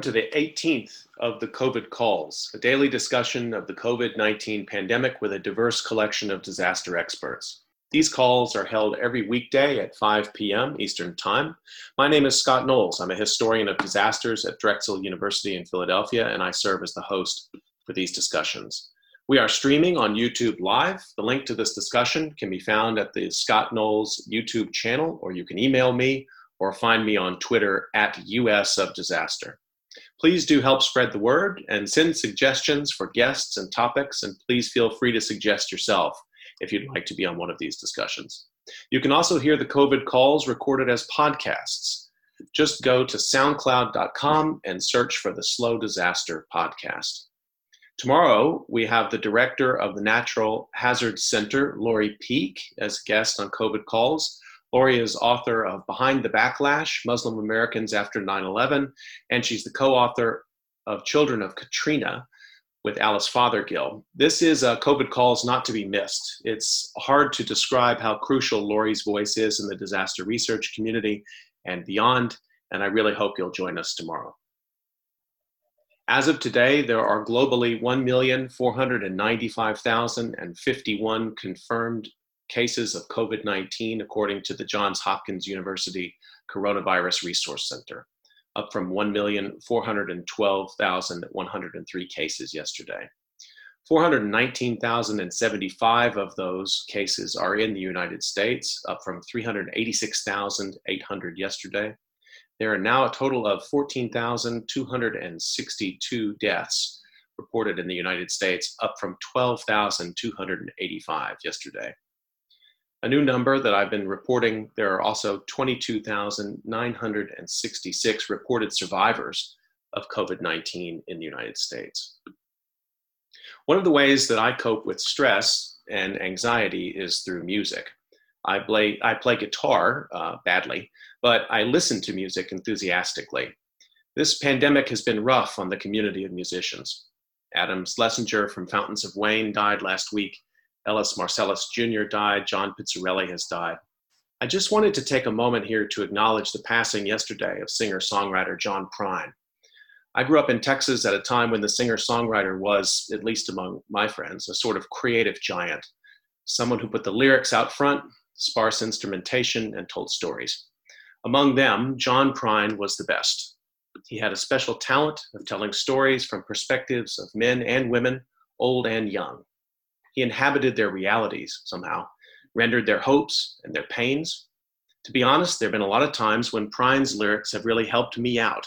Welcome to the 18th of the COVID calls, a daily discussion of the COVID 19 pandemic with a diverse collection of disaster experts. These calls are held every weekday at 5 p.m. Eastern Time. My name is Scott Knowles. I'm a historian of disasters at Drexel University in Philadelphia, and I serve as the host for these discussions. We are streaming on YouTube Live. The link to this discussion can be found at the Scott Knowles YouTube channel, or you can email me or find me on Twitter at US of Disaster. Please do help spread the word and send suggestions for guests and topics, and please feel free to suggest yourself if you'd like to be on one of these discussions. You can also hear the COVID calls recorded as podcasts. Just go to soundcloud.com and search for the Slow Disaster Podcast. Tomorrow, we have the director of the Natural Hazards Center, Lori Peek, as guest on COVID calls. Lori is author of Behind the Backlash Muslim Americans After 9 11, and she's the co author of Children of Katrina with Alice Fothergill. This is a COVID Calls not to be missed. It's hard to describe how crucial Lori's voice is in the disaster research community and beyond, and I really hope you'll join us tomorrow. As of today, there are globally 1,495,051 confirmed cases of COVID 19, according to the Johns Hopkins University Coronavirus Resource Center, up from 1,412,103 cases yesterday. 419,075 of those cases are in the United States, up from 386,800 yesterday. There are now a total of 14,262 deaths reported in the United States, up from 12,285 yesterday. A new number that I've been reporting there are also 22,966 reported survivors of COVID 19 in the United States. One of the ways that I cope with stress and anxiety is through music. I play, I play guitar uh, badly, but I listen to music enthusiastically. This pandemic has been rough on the community of musicians. Adam Schlesinger from Fountains of Wayne died last week, Ellis Marsalis Jr. died, John Pizzarelli has died. I just wanted to take a moment here to acknowledge the passing yesterday of singer songwriter John Prine. I grew up in Texas at a time when the singer songwriter was, at least among my friends, a sort of creative giant, someone who put the lyrics out front, sparse instrumentation, and told stories. Among them, John Prine was the best. He had a special talent of telling stories from perspectives of men and women, old and young. He inhabited their realities somehow, rendered their hopes and their pains. To be honest, there have been a lot of times when Prine's lyrics have really helped me out,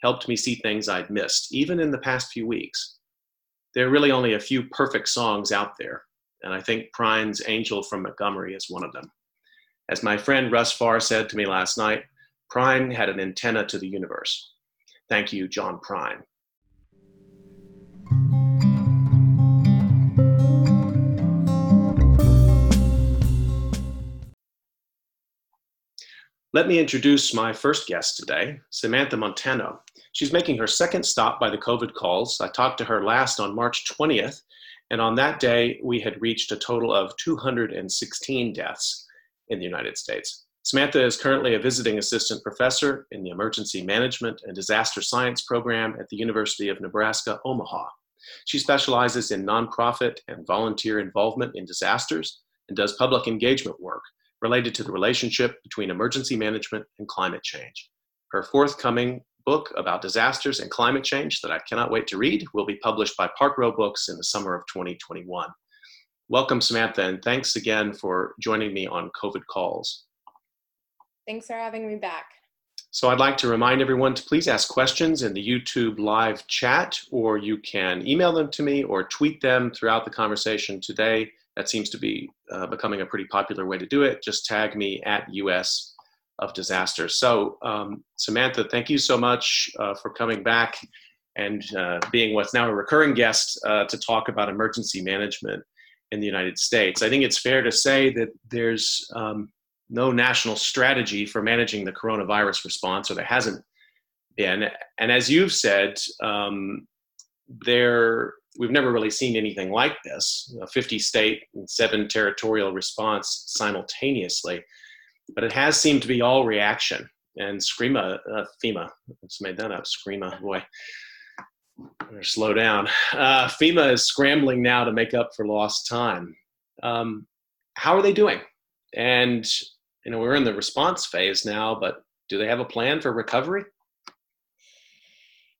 helped me see things I'd missed, even in the past few weeks. There are really only a few perfect songs out there, and I think Prine's Angel from Montgomery is one of them. As my friend Russ Farr said to me last night, Prine had an antenna to the universe. Thank you, John Prine. Let me introduce my first guest today, Samantha Montano. She's making her second stop by the COVID calls. I talked to her last on March 20th, and on that day, we had reached a total of 216 deaths in the United States. Samantha is currently a visiting assistant professor in the Emergency Management and Disaster Science program at the University of Nebraska Omaha. She specializes in nonprofit and volunteer involvement in disasters and does public engagement work related to the relationship between emergency management and climate change. Her forthcoming book about disasters and climate change that I cannot wait to read will be published by Park Row Books in the summer of 2021. Welcome, Samantha, and thanks again for joining me on COVID Calls. Thanks for having me back. So I'd like to remind everyone to please ask questions in the YouTube live chat, or you can email them to me or tweet them throughout the conversation today that seems to be uh, becoming a pretty popular way to do it. Just tag me at US of disaster. So, um, Samantha, thank you so much uh, for coming back and uh, being what's now a recurring guest uh, to talk about emergency management in the United States. I think it's fair to say that there's um, no national strategy for managing the coronavirus response, or there hasn't been. And as you've said, um, there we've never really seen anything like this a 50 state and seven territorial response simultaneously but it has seemed to be all reaction and Screama, uh, FEMA, let's made that up, Screama, boy, slow down. Uh, FEMA is scrambling now to make up for lost time. Um, how are they doing? And, you know, we're in the response phase now, but do they have a plan for recovery?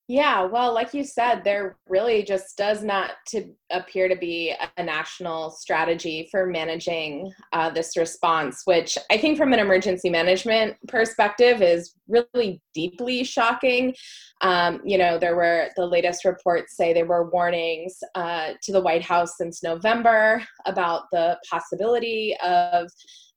Yeah, well, like you said, there really just does not to appear to be a national strategy for managing uh, this response, which I think, from an emergency management perspective, is really deeply shocking. Um, you know, there were the latest reports say there were warnings uh, to the White House since November about the possibility of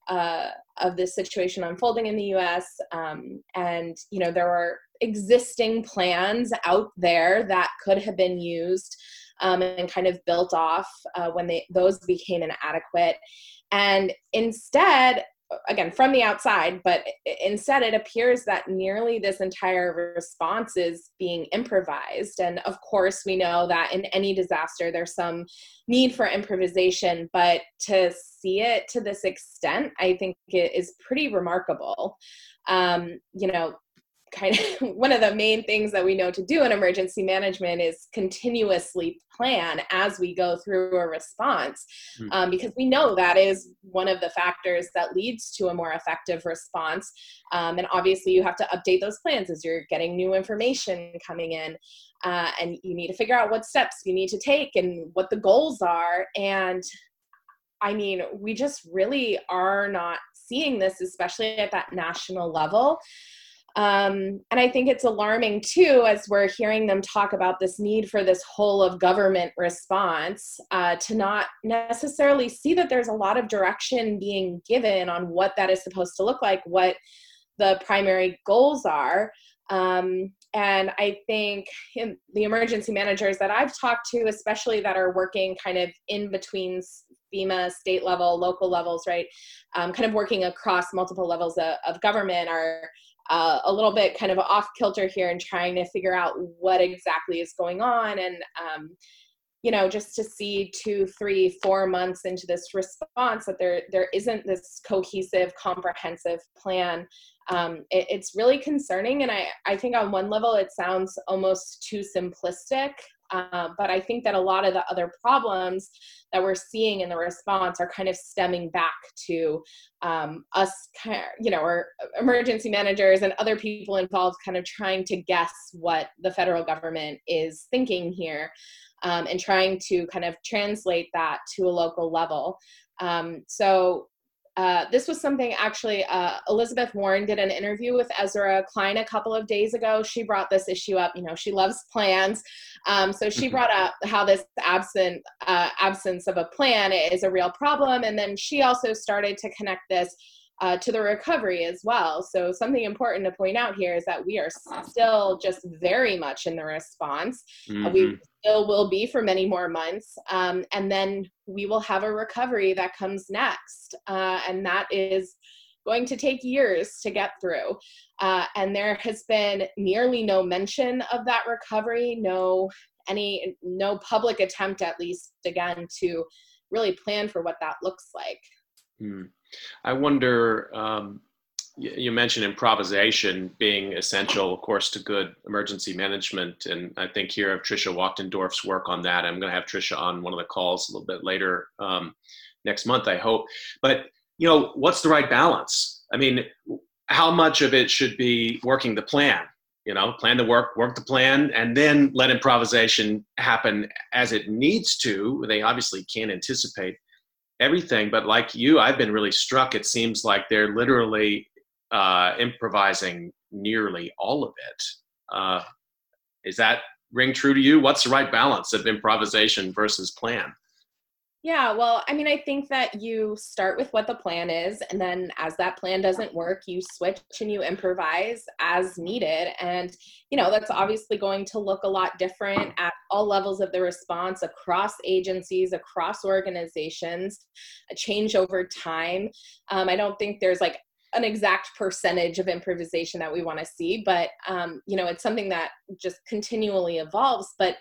uh, of this situation unfolding in the U.S. Um, and you know there were existing plans out there that could have been used um, and kind of built off uh, when they those became inadequate. And instead, again from the outside but instead it appears that nearly this entire response is being improvised and of course we know that in any disaster there's some need for improvisation but to see it to this extent i think it is pretty remarkable um, you know kind of one of the main things that we know to do in emergency management is continuously plan as we go through a response mm. um, because we know that is one of the factors that leads to a more effective response. Um, and obviously you have to update those plans as you're getting new information coming in uh, and you need to figure out what steps you need to take and what the goals are. And i mean we just really are not seeing this especially at that national level um, and I think it's alarming too, as we're hearing them talk about this need for this whole of government response, uh, to not necessarily see that there's a lot of direction being given on what that is supposed to look like, what the primary goals are. Um, and I think the emergency managers that I've talked to, especially that are working kind of in between FEMA, state level, local levels, right, um, kind of working across multiple levels of, of government, are uh, a little bit kind of off kilter here and trying to figure out what exactly is going on and um, you know just to see two three four months into this response that there there isn't this cohesive comprehensive plan. Um, it, it's really concerning and I, I think on one level it sounds almost too simplistic uh, but I think that a lot of the other problems that we're seeing in the response are kind of stemming back to um, us, you know, or emergency managers and other people involved kind of trying to guess what the federal government is thinking here um, and trying to kind of translate that to a local level. Um, so uh, this was something actually uh, Elizabeth Warren did an interview with Ezra Klein a couple of days ago. She brought this issue up. You know, she loves plans, um, so she mm-hmm. brought up how this absent uh, absence of a plan is a real problem, and then she also started to connect this uh, to the recovery as well. So, something important to point out here is that we are still just very much in the response. Mm-hmm. We still will be for many more months. Um, and then we will have a recovery that comes next. Uh, and that is going to take years to get through. Uh, and there has been nearly no mention of that recovery, no any no public attempt at least again to really plan for what that looks like. Mm. I wonder, um, you mentioned improvisation being essential, of course, to good emergency management. And I think here of Tricia Wachtendorf's work on that. I'm going to have Tricia on one of the calls a little bit later um, next month, I hope. But, you know, what's the right balance? I mean, how much of it should be working the plan? You know, plan the work, work the plan, and then let improvisation happen as it needs to. They obviously can't anticipate everything. But like you, I've been really struck. It seems like they're literally uh, improvising nearly all of it. Uh, is that ring true to you? What's the right balance of improvisation versus plan? Yeah, well, I mean, I think that you start with what the plan is, and then as that plan doesn't work, you switch and you improvise as needed. And, you know, that's obviously going to look a lot different at all levels of the response across agencies, across organizations, a change over time. Um, I don't think there's like an exact percentage of improvisation that we want to see, but, um, you know, it's something that just continually evolves. But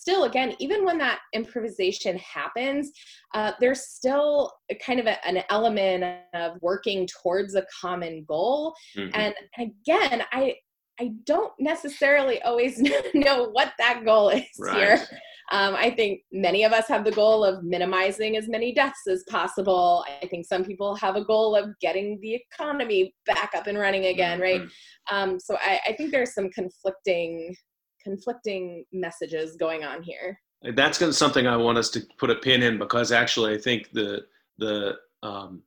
still, again, even when that improvisation happens, uh, there's still kind of a, an element of working towards a common goal. Mm-hmm. And again, I I don't necessarily always know what that goal is right. here. Um, I think many of us have the goal of minimizing as many deaths as possible. I think some people have a goal of getting the economy back up and running again, right? Mm-hmm. Um, so I, I think there's some conflicting conflicting messages going on here. That's going something I want us to put a pin in because actually I think the the um,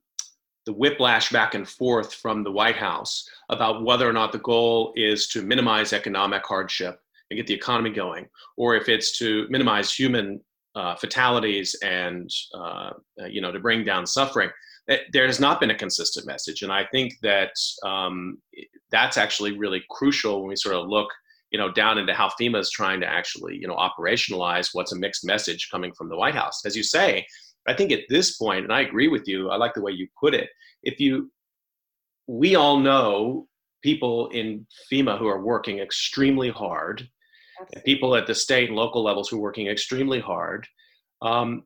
the whiplash back and forth from the White House about whether or not the goal is to minimize economic hardship and get the economy going, or if it's to minimize human uh, fatalities and uh, you know to bring down suffering. There has not been a consistent message, and I think that um, that's actually really crucial when we sort of look you know down into how FEMA is trying to actually you know operationalize what's a mixed message coming from the White House. As you say, I think at this point, and I agree with you, I like the way you put it. If you, we all know people in FEMA who are working extremely hard, people at the state and local levels who are working extremely hard. Um,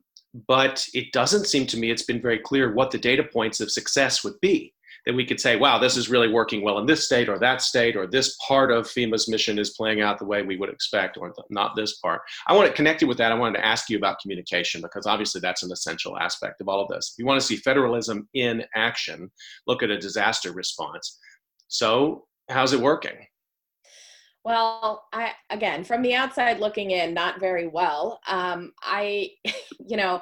but it doesn't seem to me it's been very clear what the data points of success would be that we could say, wow, this is really working well in this state or that state, or this part of FEMA's mission is playing out the way we would expect, or not this part. I want to connect you with that. I wanted to ask you about communication because obviously that's an essential aspect of all of this. If you want to see federalism in action, look at a disaster response. So, how's it working? Well, I again, from the outside looking in, not very well. Um, I, you know,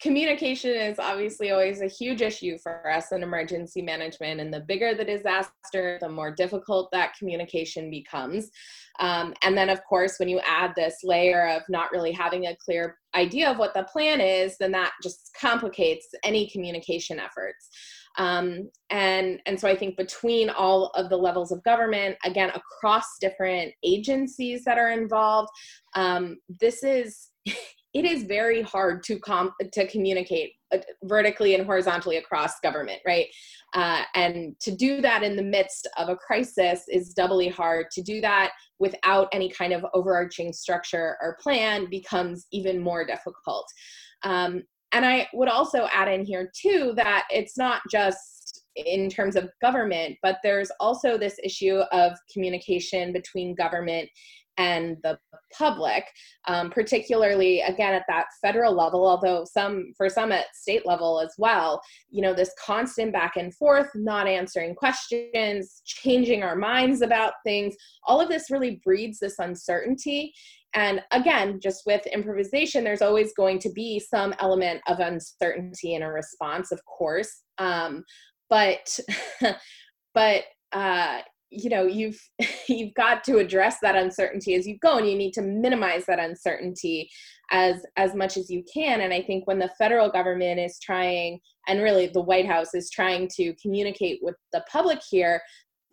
communication is obviously always a huge issue for us in emergency management and the bigger the disaster the more difficult that communication becomes. Um, and then of course when you add this layer of not really having a clear idea of what the plan is then that just complicates any communication efforts. Um, and and so i think between all of the levels of government again across different agencies that are involved um, this is it is very hard to com to communicate uh, vertically and horizontally across government right? Uh, and to do that in the midst of a crisis is doubly hard. To do that without any kind of overarching structure or plan becomes even more difficult. Um, and i would also add in here too that it's not just in terms of government but there's also this issue of communication between government and the public, um, particularly again at that federal level, although some for some at state level as well, you know, this constant back and forth, not answering questions, changing our minds about things, all of this really breeds this uncertainty. And again, just with improvisation, there's always going to be some element of uncertainty in a response, of course. Um, but but uh, you know you've you've got to address that uncertainty as you go and you need to minimize that uncertainty as as much as you can. And i think when the federal government is trying and really the white house is trying to communicate with the public here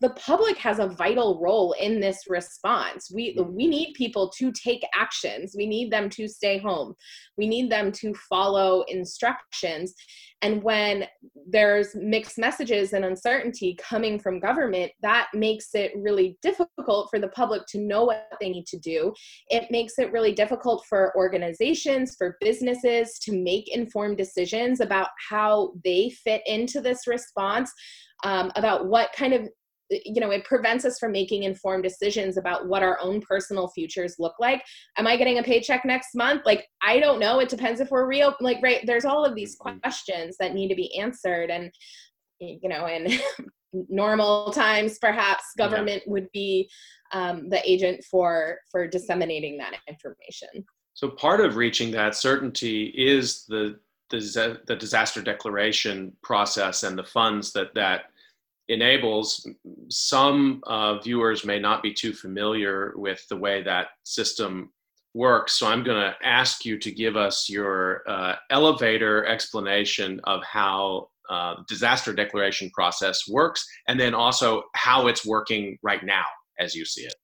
the public has a vital role in this response. We mm-hmm. we need people to take actions. We need them to stay home. We need them to follow instructions. And when there's mixed messages and uncertainty coming from government, that makes it really difficult for the public to know what they need to do. It makes it really difficult for organizations, for businesses to make informed decisions about how they fit into this response. Um, about what kind of you know it prevents us from making informed decisions about what our own personal futures look like am i getting a paycheck next month like i don't know it depends if we're real like right there's all of these mm-hmm. questions that need to be answered and you know in normal times perhaps government yeah. would be um, the agent for for disseminating that information so part of reaching that certainty is the the, the disaster declaration process and the funds that that enables some uh, viewers may not be too familiar with the way that system works. So I'm going to ask you to give us your uh, elevator explanation of how uh, disaster declaration process works, and then also how it's working right now as you see it.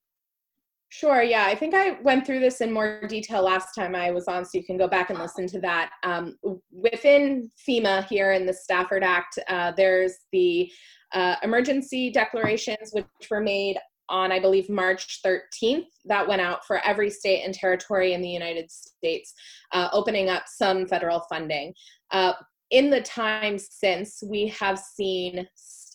Sure. Yeah, I think I went through this in more detail last time I was on, so you can go back and listen to that. Um, within FEMA here in the Stafford Act, uh, there's the uh, emergency declarations, which were made on, I believe, March 13th. That went out for every state and territory in the United States, uh, opening up some federal funding. Uh, in the time since, we have seen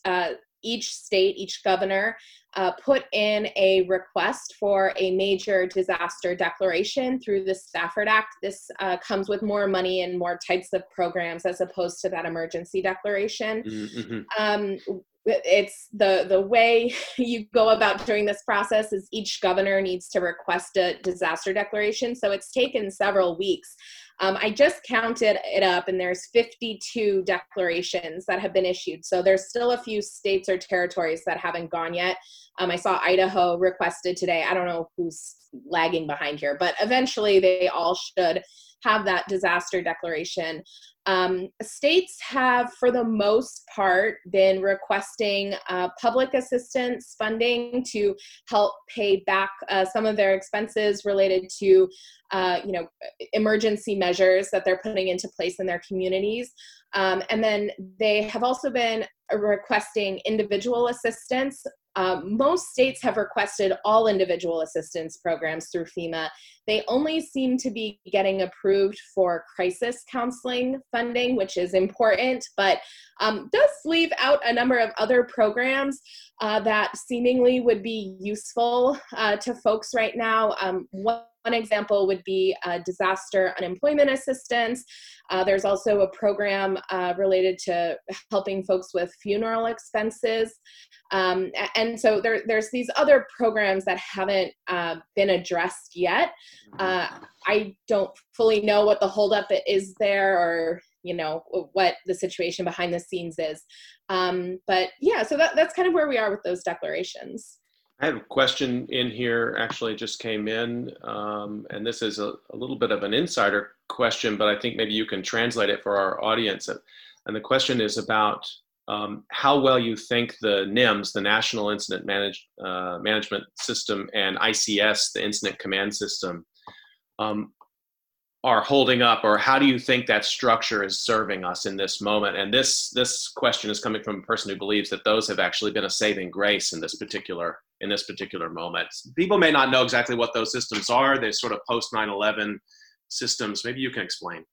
uh, each state, each governor, uh, put in a request for a major disaster declaration through the Stafford Act. This uh, comes with more money and more types of programs as opposed to that emergency declaration. Mm-hmm. Um, it's the the way you go about doing this process is each governor needs to request a disaster declaration so it's taken several weeks um, I just counted it up, and there's 52 declarations that have been issued. So there's still a few states or territories that haven't gone yet. Um, I saw Idaho requested today. I don't know who's lagging behind here, but eventually they all should have that disaster declaration. Um, states have, for the most part, been requesting uh, public assistance funding to help pay back uh, some of their expenses related to, uh, you know, emergency measures that they're putting into place in their communities. Um, and then they have also been requesting individual assistance um, most states have requested all individual assistance programs through FEMA. They only seem to be getting approved for crisis counseling funding, which is important, but um, does leave out a number of other programs uh, that seemingly would be useful uh, to folks right now. Um, one one example would be uh, disaster unemployment assistance. Uh, there's also a program uh, related to helping folks with funeral expenses. Um, and so there, there's these other programs that haven't uh, been addressed yet. Uh, I don't fully know what the holdup is there or you know what the situation behind the scenes is. Um, but yeah, so that, that's kind of where we are with those declarations. I have a question in here, actually just came in, um, and this is a, a, little bit of an insider question, but I think maybe you can translate it for our audience. And the question is about um, how well you think the NIMS, the National Incident Manage, uh, Management System, and ICS, the Incident Command System, um, are holding up, or how do you think that structure is serving us in this moment? And this this question is coming from a person who believes that those have actually been a saving grace in this particular in this particular moment. People may not know exactly what those systems are. They're sort of post 9 11 systems. Maybe you can explain.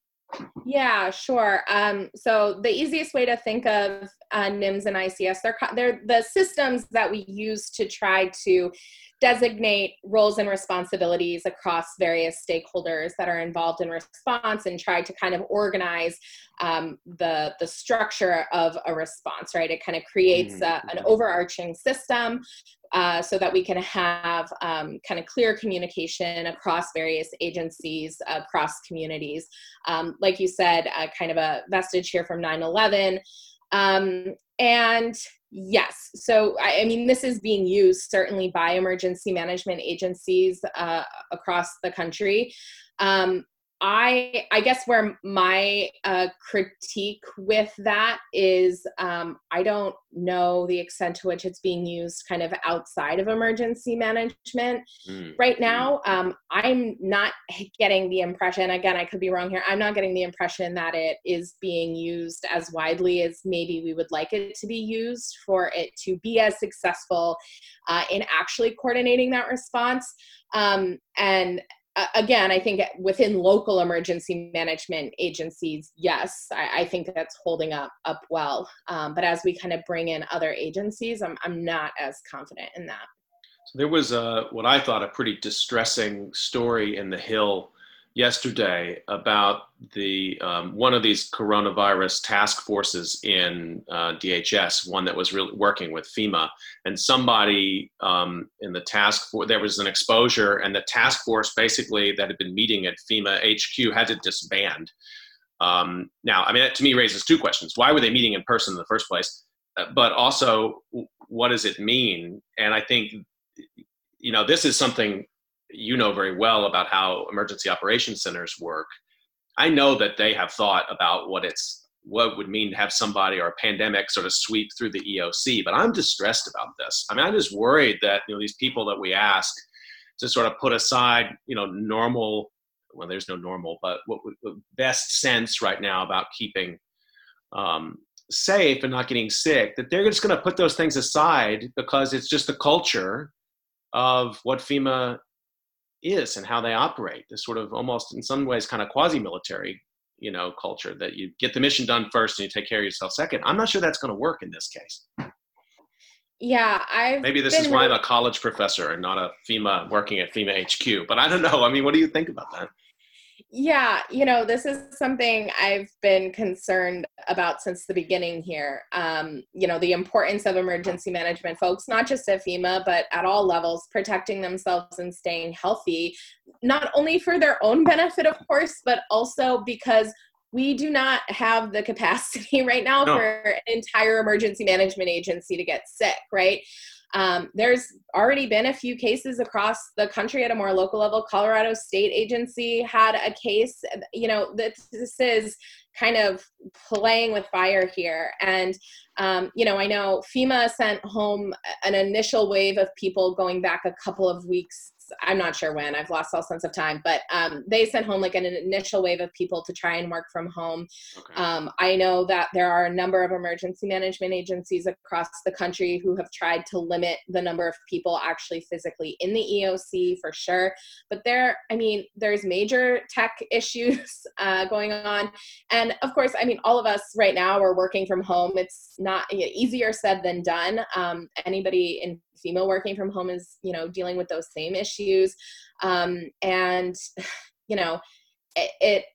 Yeah, sure. Um, so the easiest way to think of uh, NIMS and ICS, they're, they're the systems that we use to try to designate roles and responsibilities across various stakeholders that are involved in response and try to kind of organize um, the the structure of a response right? It kind of creates a, an mm-hmm. overarching system uh, so that we can have um, kind of clear communication across various agencies across communities. Um, like you said uh, kind of a vestige here from 9-11 um, and yes, so I, I, mean, this is being used certainly by emergency management agencies uh, across the country. Um, I I guess where my uh, critique with that is um, I don't know the extent to which it's being used kind of outside of emergency management. Mm. Right now, um, I'm not getting the impression. Again, I could be wrong here. I'm not getting the impression that it is being used as widely as maybe we would like it to be used for it to be as successful uh, in actually coordinating that response. Um, and again, I think within local emergency management agencies, yes, I, I think that's holding up up well. Um, but as we kind of bring in other agencies, I'm I'm not as confident in that. So there was a what I thought a pretty distressing story in the Hill yesterday about the um, one of these coronavirus task forces in uh, DHS, one that was really working with FEMA, and somebody um, in the task force there was an exposure, and the task force basically that had been meeting at FEMA HQ had to disband. Um, now, I mean, that to me raises two questions: Why were they meeting in person in the first place? Uh, but also, what does it mean? And I think you know this is something you know very well about how emergency operations centers work. I know that they have thought about what it's what would mean to have somebody or a pandemic sort of sweep through the EOC, but I'm distressed about this. I mean, I'm just worried that you know these people that we ask to sort of put aside, you know, normal. Well, there's no normal, but what, what best sense right now about keeping um, safe and not getting sick, that they're just going to put those things aside because it's just the culture of what FEMA is and how they operate. This sort of almost, in some ways, kind of quasi-military, you know, culture that you get the mission done first and you take care of yourself second. I'm not sure that's going to work in this case. Yeah, I maybe this is why I'm a college professor and not a FEMA working at FEMA HQ. But I don't know. I mean, what do you think about that? Yeah, you know, this is something I've been concerned about since the beginning here. Um, you know, the importance of emergency management folks, not just at FEMA, but at all levels, protecting themselves and staying healthy, not only for their own benefit, of course, but also because we do not have the capacity right now no. for an entire emergency management agency to get sick, right? Um, there's already been a few cases across the country at a more local level. Colorado State Agency had a case. You know, this, is kind of playing with fire here. And, um, you know, I know FEMA sent home an initial wave of people going back a couple of weeks I'm not sure when, I've lost all sense of time, but um, they sent home like an initial wave of people to try and work from home. Okay. Um, I know that there are a number of emergency management agencies across the country who have tried to limit the number of people actually physically in the EOC for sure. But there, I mean, there's major tech issues uh, going on. And of course, I mean, all of us right now are working from home. It's not easier said than done. Um, anybody in FEMA working from home is, you know, dealing with those same issues. Um, and, you know, it, it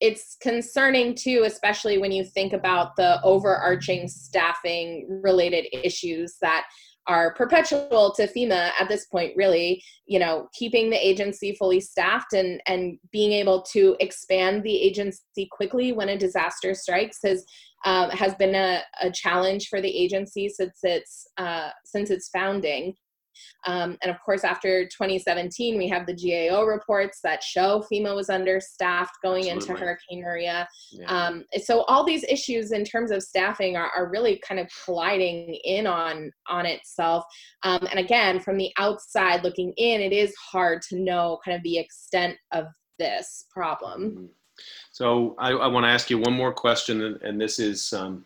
it's concerning too, especially when you think about the overarching staffing related issues that are perpetual to FEMA at this point, really, you know, keeping the agency fully staffed and, and being able to expand the agency quickly when a disaster strikes has um, has been a, a, challenge for the agency since its uh, since its founding. Um, and of course, after 2017, we have the GAO reports that show FEMA was understaffed going Absolutely. into Hurricane Maria. Yeah. Um, so all these issues in terms of staffing are, are really kind of colliding in on on itself. Um, and again, from the outside looking in, it is hard to know kind of the extent of this problem. Mm-hmm. So I, I want to ask you one more question, and, and this is um,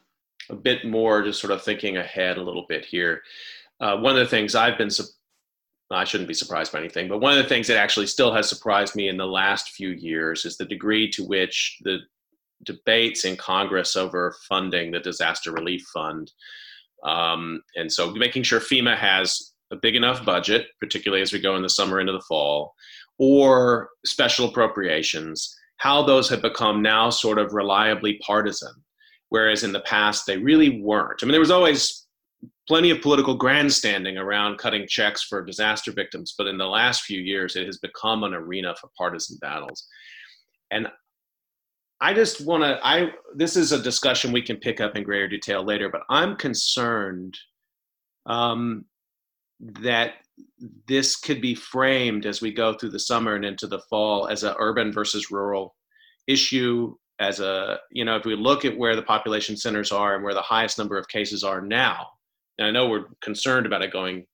a bit more just sort of thinking ahead a little bit here. Uh, one of the things I've been, su- I shouldn't be surprised by anything, but one of the things that actually still has surprised me in the last few years is the degree to which the debates in Congress over funding the disaster relief fund, um, and so making sure FEMA has a big enough budget, particularly as we go in the summer into the fall, or special appropriations how those have become now sort of reliably partisan, whereas in the past they really weren't. I mean, there was always plenty of political grandstanding around cutting checks for disaster victims, but in the last few years it has become an arena for partisan battles. And I just want to I this is a discussion we can pick up in greater detail later, but I'm concerned um, that this could be framed as we go through the summer and into the fall as an urban versus rural issue as a you know if we look at where the population centers are and where the highest number of cases are now and i know we're concerned about it going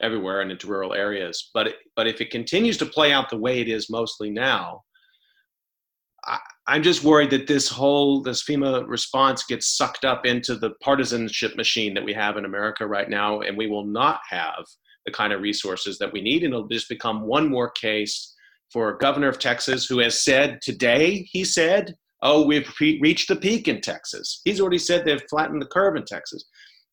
everywhere and into rural areas but it, but if it continues to play out the way it is mostly now I, i'm just worried that this whole this fema response gets sucked up into the partisanship machine that we have in america right now and we will not have the kind of resources that we need. And it'll just become one more case for a governor of Texas who has said today, he said, oh, we've pre- reached the peak in Texas. He's already said they've flattened the curve in Texas.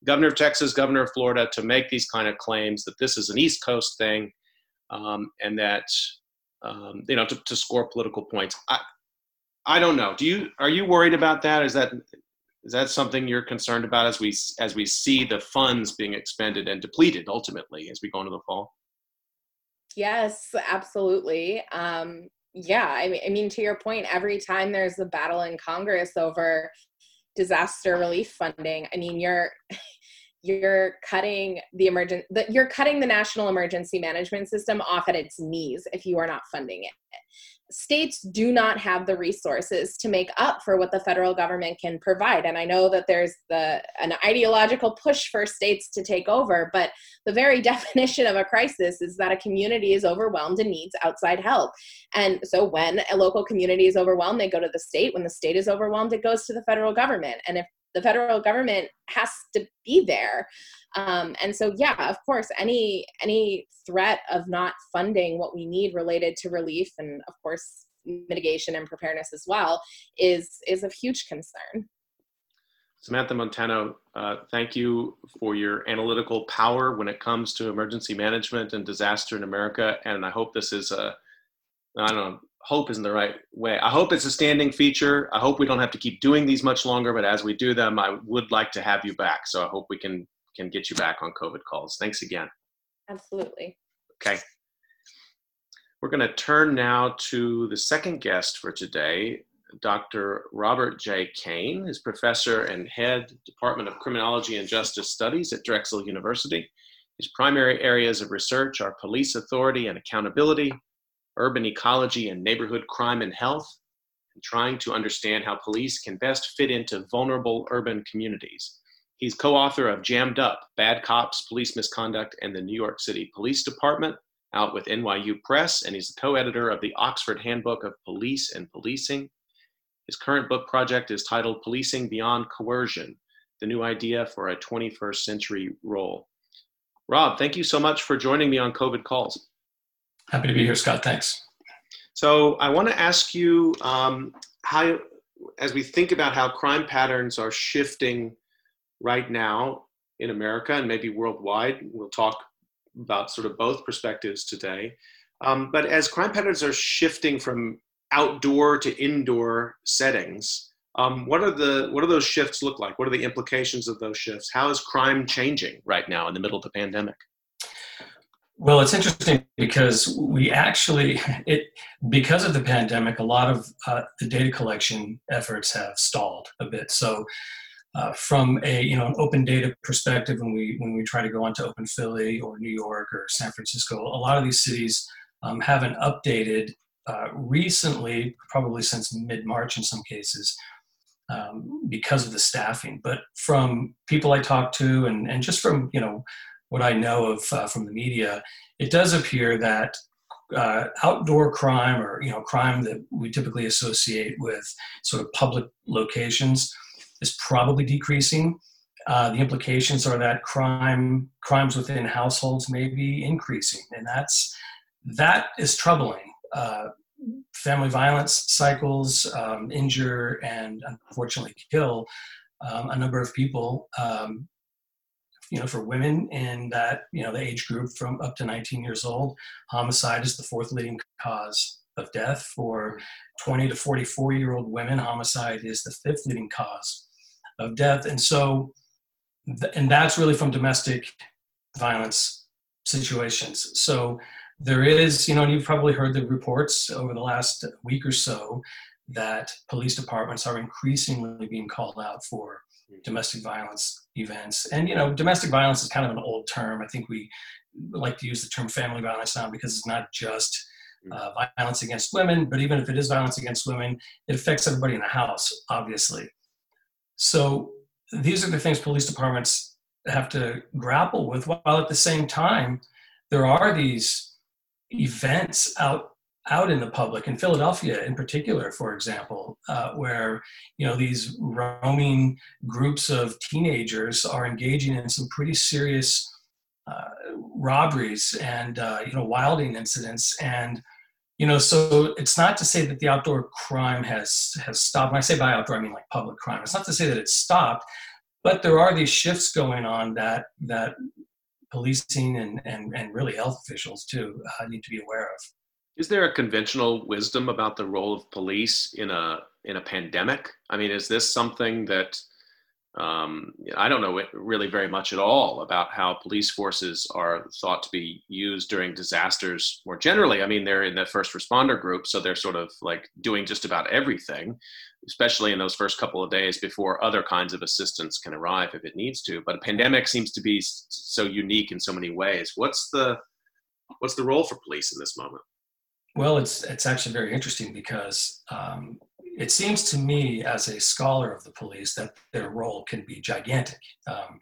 Governor of Texas, governor of Florida, to make these kind of claims that this is an East Coast thing um, and that, um, you know, to, to score political points. I, I don't know. Do you, are you worried about that? Is that, is that something you're concerned about as we as we see the funds being expended and depleted ultimately as we go into the fall? Yes, absolutely. Um, yeah, I mean, I mean, to your point, every time there's a battle in Congress over disaster relief funding, I mean, you're you're cutting the emergent the, you're cutting the national emergency management system off at its knees if you are not funding it. States do not have the resources to make up for what the federal government can provide and i know that there's the an ideological push for states to take over but the very definition of a crisis is that a community is overwhelmed and needs outside help. And so when a local community is overwhelmed they go to the state. When the state is overwhelmed it goes to the federal government. And if the federal government has to be there um, and so yeah of course any any threat of not funding what we need related to relief and of course mitigation and preparedness as well is is of huge concern Samantha Montano, uh, thank you for your analytical power when it comes to emergency management and disaster in America. And I hope this is a, I don't know, hope isn't the right way. I hope it's a standing feature. I hope we don't have to keep doing these much longer, but as we do them, I would like to have you back. So I hope we can can get you back on COVID calls. Thanks again. Absolutely. Okay. We're going to turn now to the second guest for today, Dr. Robert J. Kane is professor and head Department of Criminology and Justice Studies at Drexel University. His primary areas of research are police authority and accountability, urban ecology and neighborhood crime and health, and trying to understand how police can best fit into vulnerable urban communities. He's co author of Jammed Up Bad Cops, Police Misconduct, and the New York City Police Department, out with NYU Press, and he's the co editor of the Oxford Handbook of Police and Policing his current book project is titled Policing Beyond Coercion The New Idea for a 21st Century Role. Rob, thank you so much for joining me on COVID Calls. Happy to be here, Scott. Thanks. So, I want to ask you um, how, as we think about how crime patterns are shifting right now in America and maybe worldwide, we'll talk about sort of both perspectives today. Um, but as crime patterns are shifting from outdoor to indoor settings. Um, what are the what do those shifts look like? What are the implications of those shifts? How is crime changing right now in the middle of the pandemic? Well, it's interesting because we actually it because of the pandemic, a lot of uh, the data collection efforts have stalled a bit. So, uh, from a you know an open data perspective, when we when we try to go onto Open Philly or New York or San Francisco, a lot of these cities um, haven't updated uh, recently, probably since mid March in some cases, um, because of the staffing. But from people I talk to, and, and just from you know what I know of uh, from the media, it does appear that uh, outdoor crime, or you know crime that we typically associate with sort of public locations, is probably decreasing. Uh, the implications are that crime crimes within households may be increasing, and that's that is troubling uh, family violence cycles um, injure and unfortunately kill um, a number of people. Um, you know, for women in that you know the age group from up to 19 years old, homicide is the fourth leading cause of death. For 20 to 44 year old women, homicide is the fifth leading cause of death. And so, and that's really from domestic violence situations. So there is, you know, and you've probably heard the reports over the last week or so that police departments are increasingly being called out for domestic violence events. And, you know, domestic violence is kind of an old term. I think we like to use the term family violence now because it's not just mm. uh, violence against women, but even if it is violence against women, it affects everybody in the house, obviously. So these are the things police departments have to grapple with, while at the same time, there are these events out out in the public in Philadelphia in particular, for example, uh, where you know these roaming groups of teenagers are engaging in some pretty serious uh, robberies and uh, you know wilding incidents. And you know so it's not to say that the outdoor crime has has stopped. When i say by outdoor i mean like public crime. It's not to say that it's stopped but there are these shifts going on that that policing and, and, and really health officials too uh, need to be aware of. Is there a conventional wisdom about the role of police in a in a pandemic? I mean, is this something that um, I don't know really very much at all about how police forces are thought to be used during disasters more generally. I mean, they're in the first responder group, so they're sort of like doing just about everything especially in those first couple of days before other kinds of assistance can arrive if it needs to. But a pandemic seems to be so unique in so many ways. What's the what's the role for police in this moment? Well, it's it's actually very interesting because um, it seems to me, as a scholar of the police, that their role can be gigantic. Um,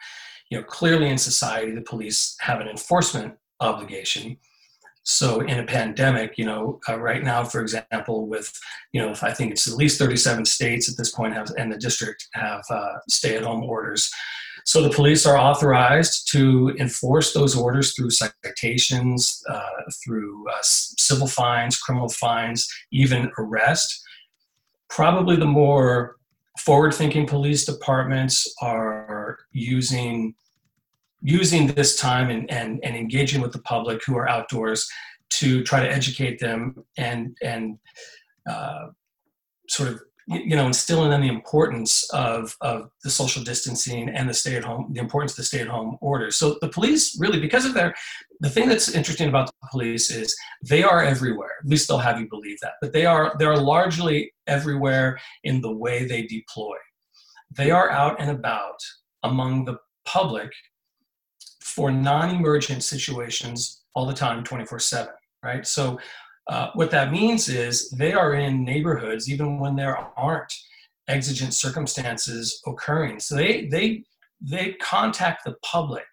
you know, clearly in society, the police have an enforcement obligation. So in a pandemic, you know, uh, right now, for example, with, you know, I think it's at least 37 states at this point have, and the district have uh, stay-at-home orders. So the police are authorized to enforce those orders through citations, uh, through uh, civil fines, criminal fines, even arrest. Probably the more forward-thinking police departments are using using this time and, and, and engaging with the public who are outdoors to try to educate them and and uh, sort of you know instilling in the importance of of the social distancing and the stay at home the importance of the stay at home orders so the police really because of their the thing that's interesting about the police is they are everywhere. At least they'll have you believe that. But they are they are largely everywhere in the way they deploy. They are out and about among the public for non-emergent situations all the time 24-7 right? So uh, what that means is they are in neighborhoods even when there aren't exigent circumstances occurring. So they they they contact the public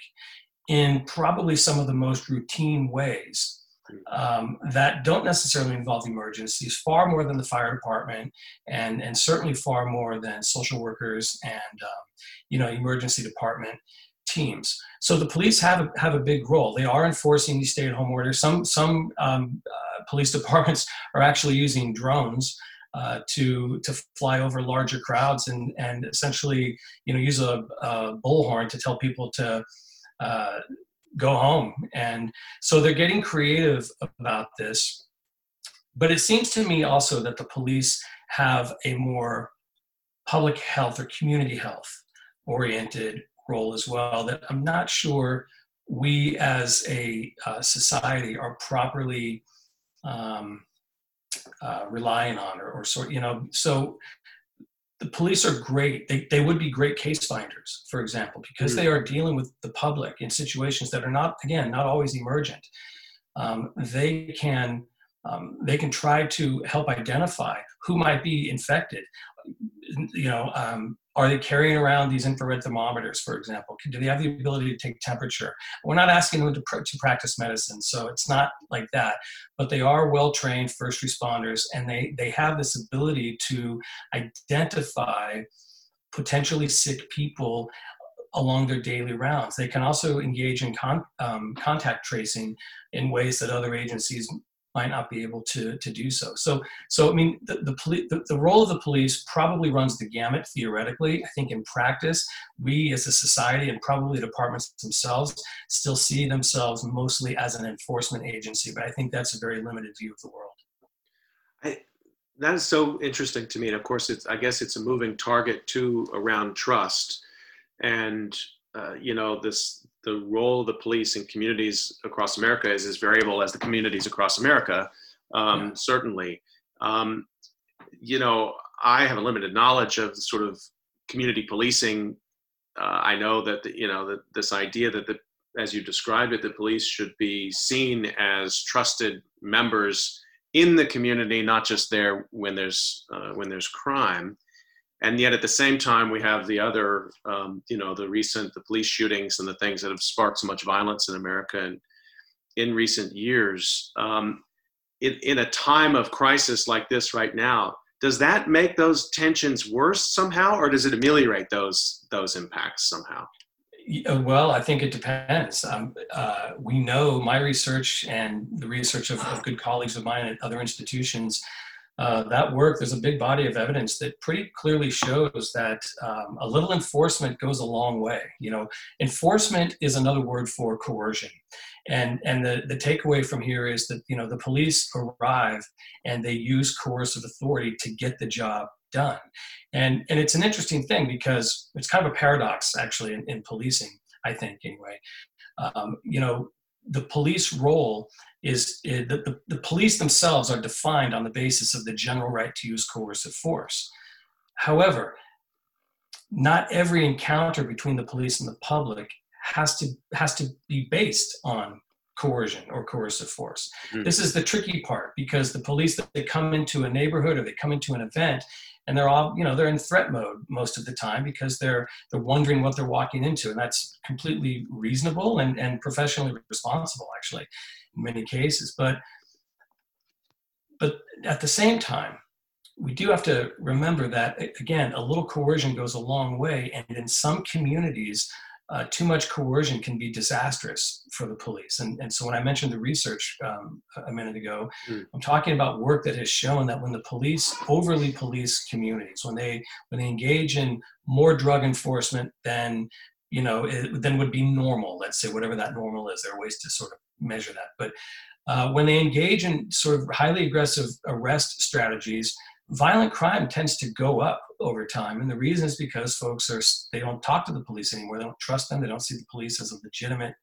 in probably some of the most routine ways um, that don't necessarily involve emergencies, far more than the fire department, and and certainly far more than social workers and um, you know emergency department teams. So the police have a, have a big role. They are enforcing these stay-at-home orders. Some some um, uh, police departments are actually using drones uh, to to fly over larger crowds and and essentially you know use a, a bullhorn to tell people to uh, go home. And so they're getting creative about this. But it seems to me also that the police have a more public health or community health oriented role as well that I'm not sure we as a uh, society are properly um, uh, relying on or, or sort you know so the police are great they, they would be great case finders for example because mm. they are dealing with the public in situations that are not again not always emergent um, they can um, they can try to help identify who might be infected you know um, are they carrying around these infrared thermometers, for example? Do they have the ability to take temperature? We're not asking them to, pr- to practice medicine, so it's not like that. But they are well trained first responders, and they, they have this ability to identify potentially sick people along their daily rounds. They can also engage in con- um, contact tracing in ways that other agencies might not be able to, to do so. So, so I mean, the, the, poli- the, the, role of the police probably runs the gamut theoretically. I think in practice, we as a society and probably departments themselves still see themselves mostly as an enforcement agency, but I think that's a very limited view of the world. I, that is so interesting to me. And of course, it's, I guess it's a moving target too around trust. And, uh, you know, this, the role of the police in communities across America is as variable as the communities across America, um, yeah. certainly. Um, you know, I have a limited knowledge of sort of community policing. Uh, I know that, the, you know, that this idea that the, as you described it, the police should be seen as trusted members in the community, not just there when there's, uh, when there's crime and yet at the same time we have the other um, you know the recent the police shootings and the things that have sparked so much violence in america and in recent years um, in, in a time of crisis like this right now does that make those tensions worse somehow or does it ameliorate those those impacts somehow well, I think it depends. Um, uh, we know my research and the research of, of, good colleagues of mine at other institutions uh, that work, there's a big body of evidence that pretty clearly shows that um, a little enforcement goes a long way. You know, enforcement is another word for coercion. And, and the, the takeaway from here is that, you know, the police arrive and they use coercive authority to get the job done. And, and it's an interesting thing because it's kind of a paradox actually in, in policing, I think anyway. Um, you know, the police role is, is the, the, the police themselves are defined on the basis of the general right to use coercive force. However, not every encounter between the police and the public has to has to be based on coercion or coercive force. Mm. This is the tricky part because the police they come into a neighborhood or they come into an event and they're all you know they're in threat mode most of the time because they're they're wondering what they're walking into and that's completely reasonable and, and professionally responsible actually many cases. But but at the same time, we do have to remember that again, a little coercion goes a long way, and in some communities, uh, too much coercion can be disastrous for the police. And, and so when I mentioned the research um, a minute ago, mm. I'm talking about work that has shown that when the police overly police communities, when they when they engage in more drug enforcement than you know it, than would be normal, let's say whatever that normal is, there are ways to sort of measure that. But uh, when they engage in sort of highly aggressive arrest strategies, violent crime tends to go up over time. And the reason is because folks are they don't talk to the police anymore. They don't trust them. They don't see the police as a legitimate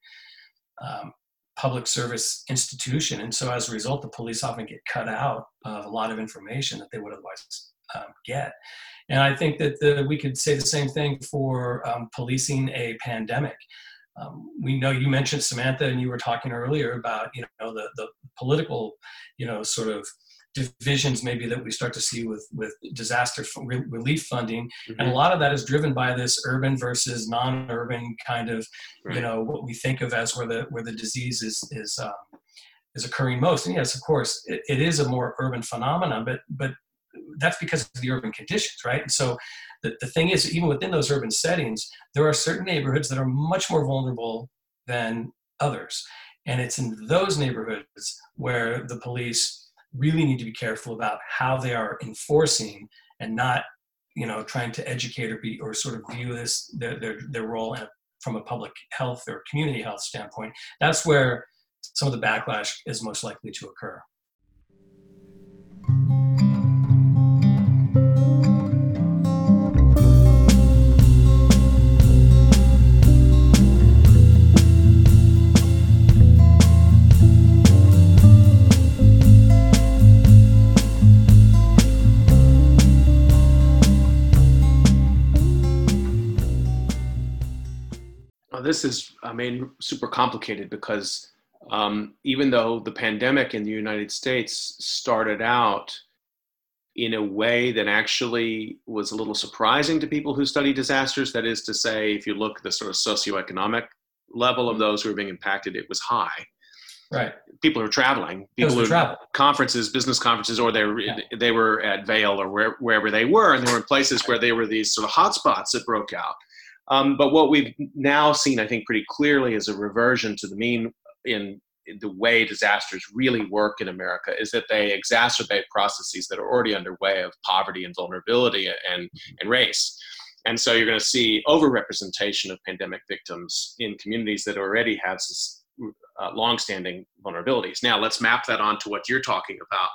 um, public service institution. And so as a result the police often get cut out of a lot of information that they would otherwise um, get. And i think that the, we could say the same thing for um, policing a pandemic um, we know you mentioned Samantha, and you were talking earlier about you know the the political, you know, sort of divisions maybe that we start to see with with disaster relief funding mm-hmm. and a lot of that is driven by this urban versus non-urban kind of right. you know what we think of as where the where the disease is is um, is occurring most and yes of course it, it is a more urban phenomenon but but that's because of the urban conditions right and so the, the thing is even within those urban settings there are certain neighborhoods that are much more vulnerable than others. And it's in those neighborhoods where the police really need to be careful about how they are enforcing and not you know trying to educate or be or sort of view this their their, their role a, from a public health or community health standpoint. That's where some of the backlash is most likely to occur this is, I mean, super complicated because um, even though the pandemic in the United States started out in a way that actually was a little surprising to people who study disasters, that is to say, if you look at the sort of socioeconomic level of those who are being impacted, it was high. Right. People are traveling. People who travel. conferences, business conferences, or they were yeah. they were at Vail or where, wherever they were, and they were in places where they were these sort of hotspots that broke out. Um, but what we've now seen, I think, pretty clearly is a reversion to the mean in, the way disasters really work in America is that they exacerbate processes that are already underway of poverty and vulnerability and, and race. And so you're going to see overrepresentation of pandemic victims in communities that already have uh, longstanding vulnerabilities. Now, let's map that onto what you're talking about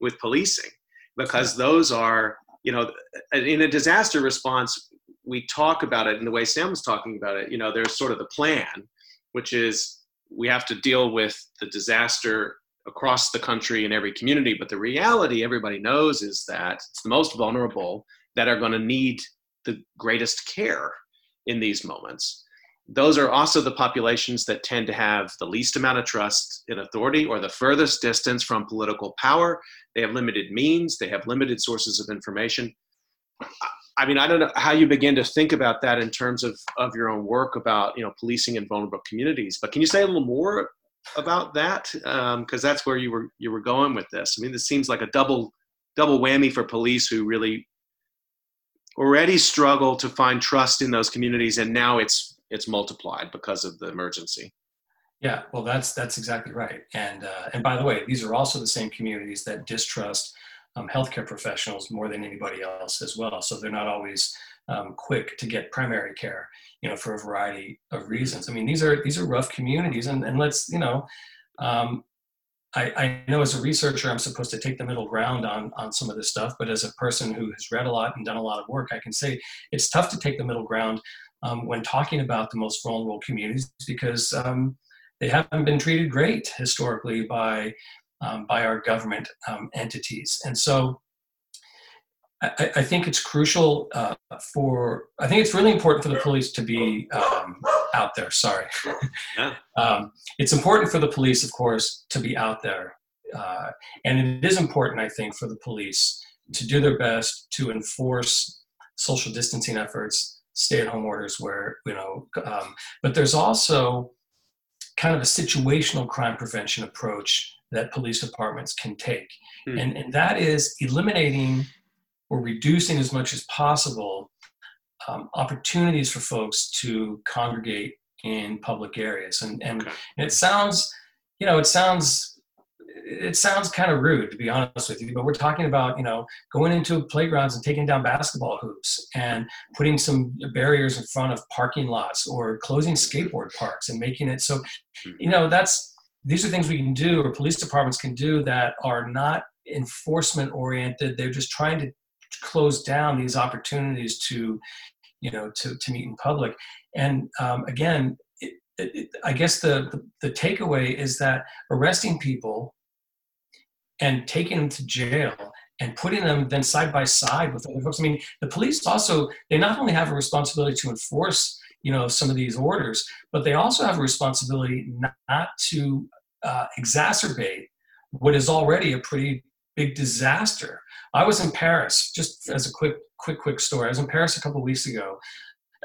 with policing, because those are, you know, in a disaster response, we talk about it in the way Sam was talking about it, you know, there's sort of the plan, which is we have to deal with the disaster across the country in every community. But the reality everybody knows is that it's the most vulnerable that are going to need the greatest care in these moments. Those are also the populations that tend to have the least amount of trust in authority or the furthest distance from political power. They have limited means, they have limited sources of information. I mean, I don't know how you begin to think about that in terms of, of your own work about, you know, policing in vulnerable communities. But can you say a little more about that? Because um, that's where you were you were going with this. I mean, this seems like a double double whammy for police who really already struggle to find trust in those communities, and now it's it's multiplied because of the emergency. Yeah, well, that's that's exactly right. And uh, and by the way, these are also the same communities that distrust um, healthcare professionals more than anybody else as well. So they're not always um, quick to get primary care, you know, for a variety of reasons. I mean, these are these are rough communities, and and let's you know, um, I, I know as a researcher I'm supposed to take the middle ground on on some of this stuff, but as a person who has read a lot and done a lot of work, I can say it's tough to take the middle ground um, when talking about the most vulnerable communities because um, they haven't been treated great historically by um, by our government um, entities. And so I, I think it's crucial uh, for, I think it's really important for the police to be um, out there. Sorry. Yeah. Um, it's important for the police, of course, to be out there. Uh, and it is important, I think, for the police to do their best to enforce social distancing efforts, stay at home orders where, you know, um, but there's also kind of a situational crime prevention approach that police departments can take. Hmm. And, and that is eliminating or reducing as much as possible um, opportunities for folks to congregate in public areas. And, and, okay. and it sounds, you know, it sounds it sounds kind of rude to be honest with you, but we're talking about you know going into playgrounds and taking down basketball hoops and putting some barriers in front of parking lots or closing skateboard parks and making it so hmm. you know that's these are things we can do or police departments can do that are not enforcement oriented. They're just trying to close down these opportunities to you know to, to meet in public and um, again it, it, i guess the, the, the takeaway is that arresting people and taking them to jail and putting them then side by side with other folks i mean the police also they not only have a responsibility to enforce you know some of these orders but they also have a responsibility not, not to uh, exacerbate what is already a pretty big disaster I was in Paris, just as a quick, quick, quick story. I was in Paris a couple weeks ago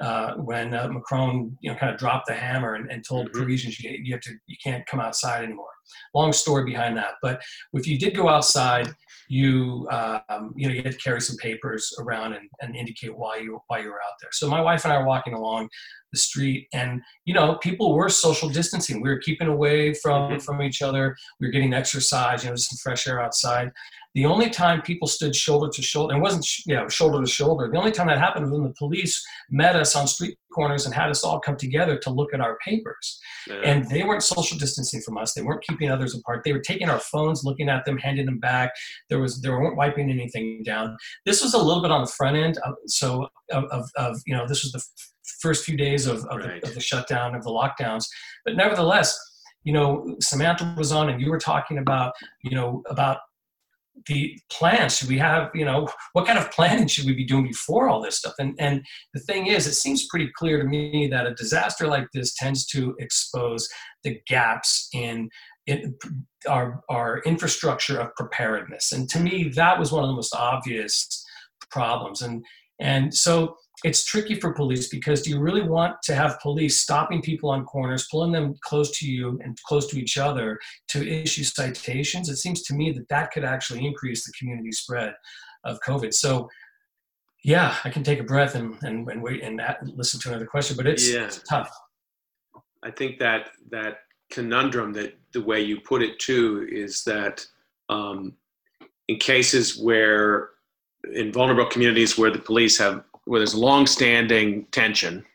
uh, when uh, Macron, you know, kind of dropped the hammer and, and told mm-hmm. Parisians you, you have to, you can't come outside anymore. Long story behind that, but if you did go outside, you, um, you know, you had to carry some papers around and, and indicate why you why you were out there. So my wife and I are walking along the street, and you know, people were social distancing. We were keeping away from mm-hmm. from each other. We were getting exercise, you know, some fresh air outside. The only time people stood shoulder to shoulder, and wasn't you know shoulder to shoulder. The only time that happened was when the police met us on street corners and had us all come together to look at our papers. Yeah. And they weren't social distancing from us. They weren't keeping others apart. They were taking our phones, looking at them, handing them back. There was they weren't wiping anything down. This was a little bit on the front end. Of, so of, of, of, you know this was the first few days of, of, right. the, of the shutdown of the lockdowns. But nevertheless, you know Samantha was on, and you were talking about you know about the plans should we have you know what kind of planning should we be doing before all this stuff? And and the thing is it seems pretty clear to me that a disaster like this tends to expose the gaps in in our our infrastructure of preparedness. And to me that was one of the most obvious problems. And and so it's tricky for police because do you really want to have police stopping people on corners, pulling them close to you and close to each other to issue citations? It seems to me that that could actually increase the community spread of COVID. So, yeah, I can take a breath and, and, and wait and listen to another question, but it's, yeah. it's tough. I think that that conundrum that the way you put it too is that um, in cases where in vulnerable communities where the police have where there's long-standing tension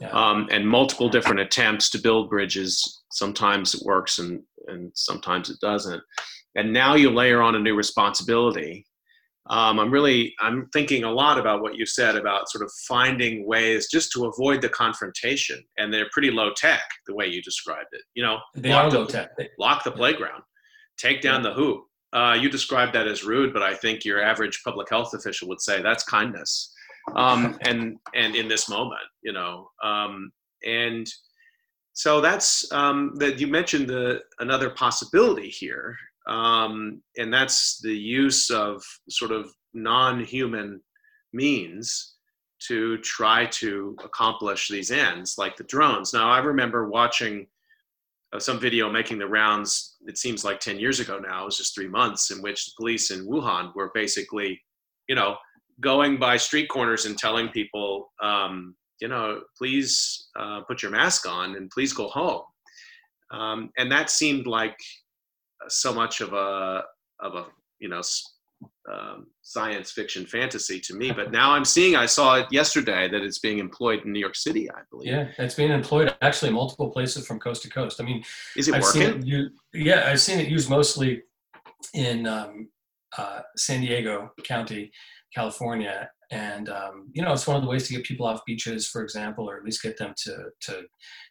yeah. um, and multiple different attempts to build bridges. Sometimes it works and and sometimes it doesn't. And now you layer on a new responsibility. Um, I'm really I'm thinking a lot about what you said about sort of finding ways just to avoid the confrontation, and they're pretty low tech the way you described it. You know, they are the, low tech. Lock the playground, take down yeah. the hoop. Uh, you described that as rude, but I think your average public health official would say that's kindness um, and and in this moment, you know, um, and so that's um, that you mentioned the another possibility here, um, and that's the use of sort of non-human means to try to accomplish these ends, like the drones. Now, I remember watching uh, some video making the rounds. It seems like ten years ago now. It was just three months in which the police in Wuhan were basically, you know, going by street corners and telling people, um, you know, please uh, put your mask on and please go home. Um, and that seemed like so much of a of a you know um, science fiction fantasy to me. But now I'm seeing, I saw it yesterday that it's being employed in New York City, I believe. Yeah, it's being employed actually multiple places from coast to coast. I mean, is it I've working? Seen it used, yeah, I've seen it used mostly in um, uh, San Diego County California. And um, you know, it's one of the ways to get people off beaches, for example, or at least get them to to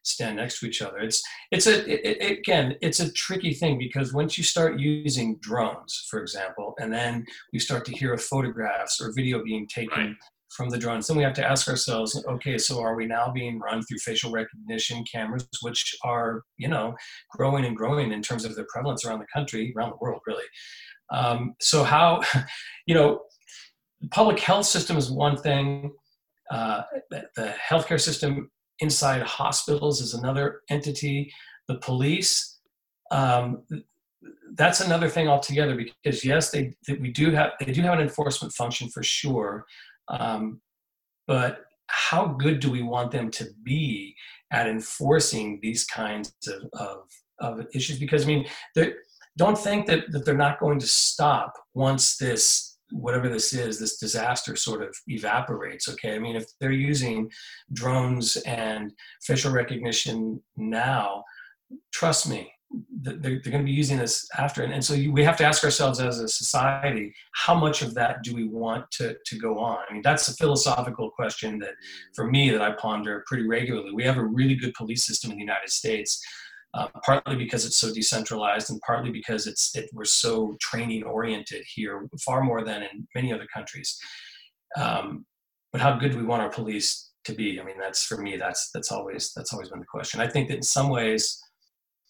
stand next to each other. It's it's a it, it, again, it's a tricky thing because once you start using drones, for example, and then we start to hear of photographs or video being taken. Right. From the drones, then we have to ask ourselves, okay, so are we now being run through facial recognition cameras, which are, you know, growing and growing in terms of their prevalence around the country, around the world, really. Um, so how, you know, the public health system is one thing. Uh, the healthcare system inside hospitals is another entity. The police, um, that's another thing altogether because yes, they, they, we do have they do have an enforcement function for sure, um, but how good do we want them to be at enforcing these kinds of, of, of issues? Because I mean, don't think that, that they're not going to stop once this whatever this is, this disaster sort of evaporates. Okay, I mean, if they're using drones and facial recognition now, trust me, they're, they're going to be using this after. And, and so you, we have to ask ourselves as a society, how much of that do we want to, to go on? I mean, that's a philosophical question that, for me, that I ponder pretty regularly. We have a really good police system in the United States uh, partly because it's so decentralized and partly because it's it, we're so training oriented here far more than in many other countries. Um, but how good do we want our police to be i mean that's for me that's that's always that's always been the question. I think that in some ways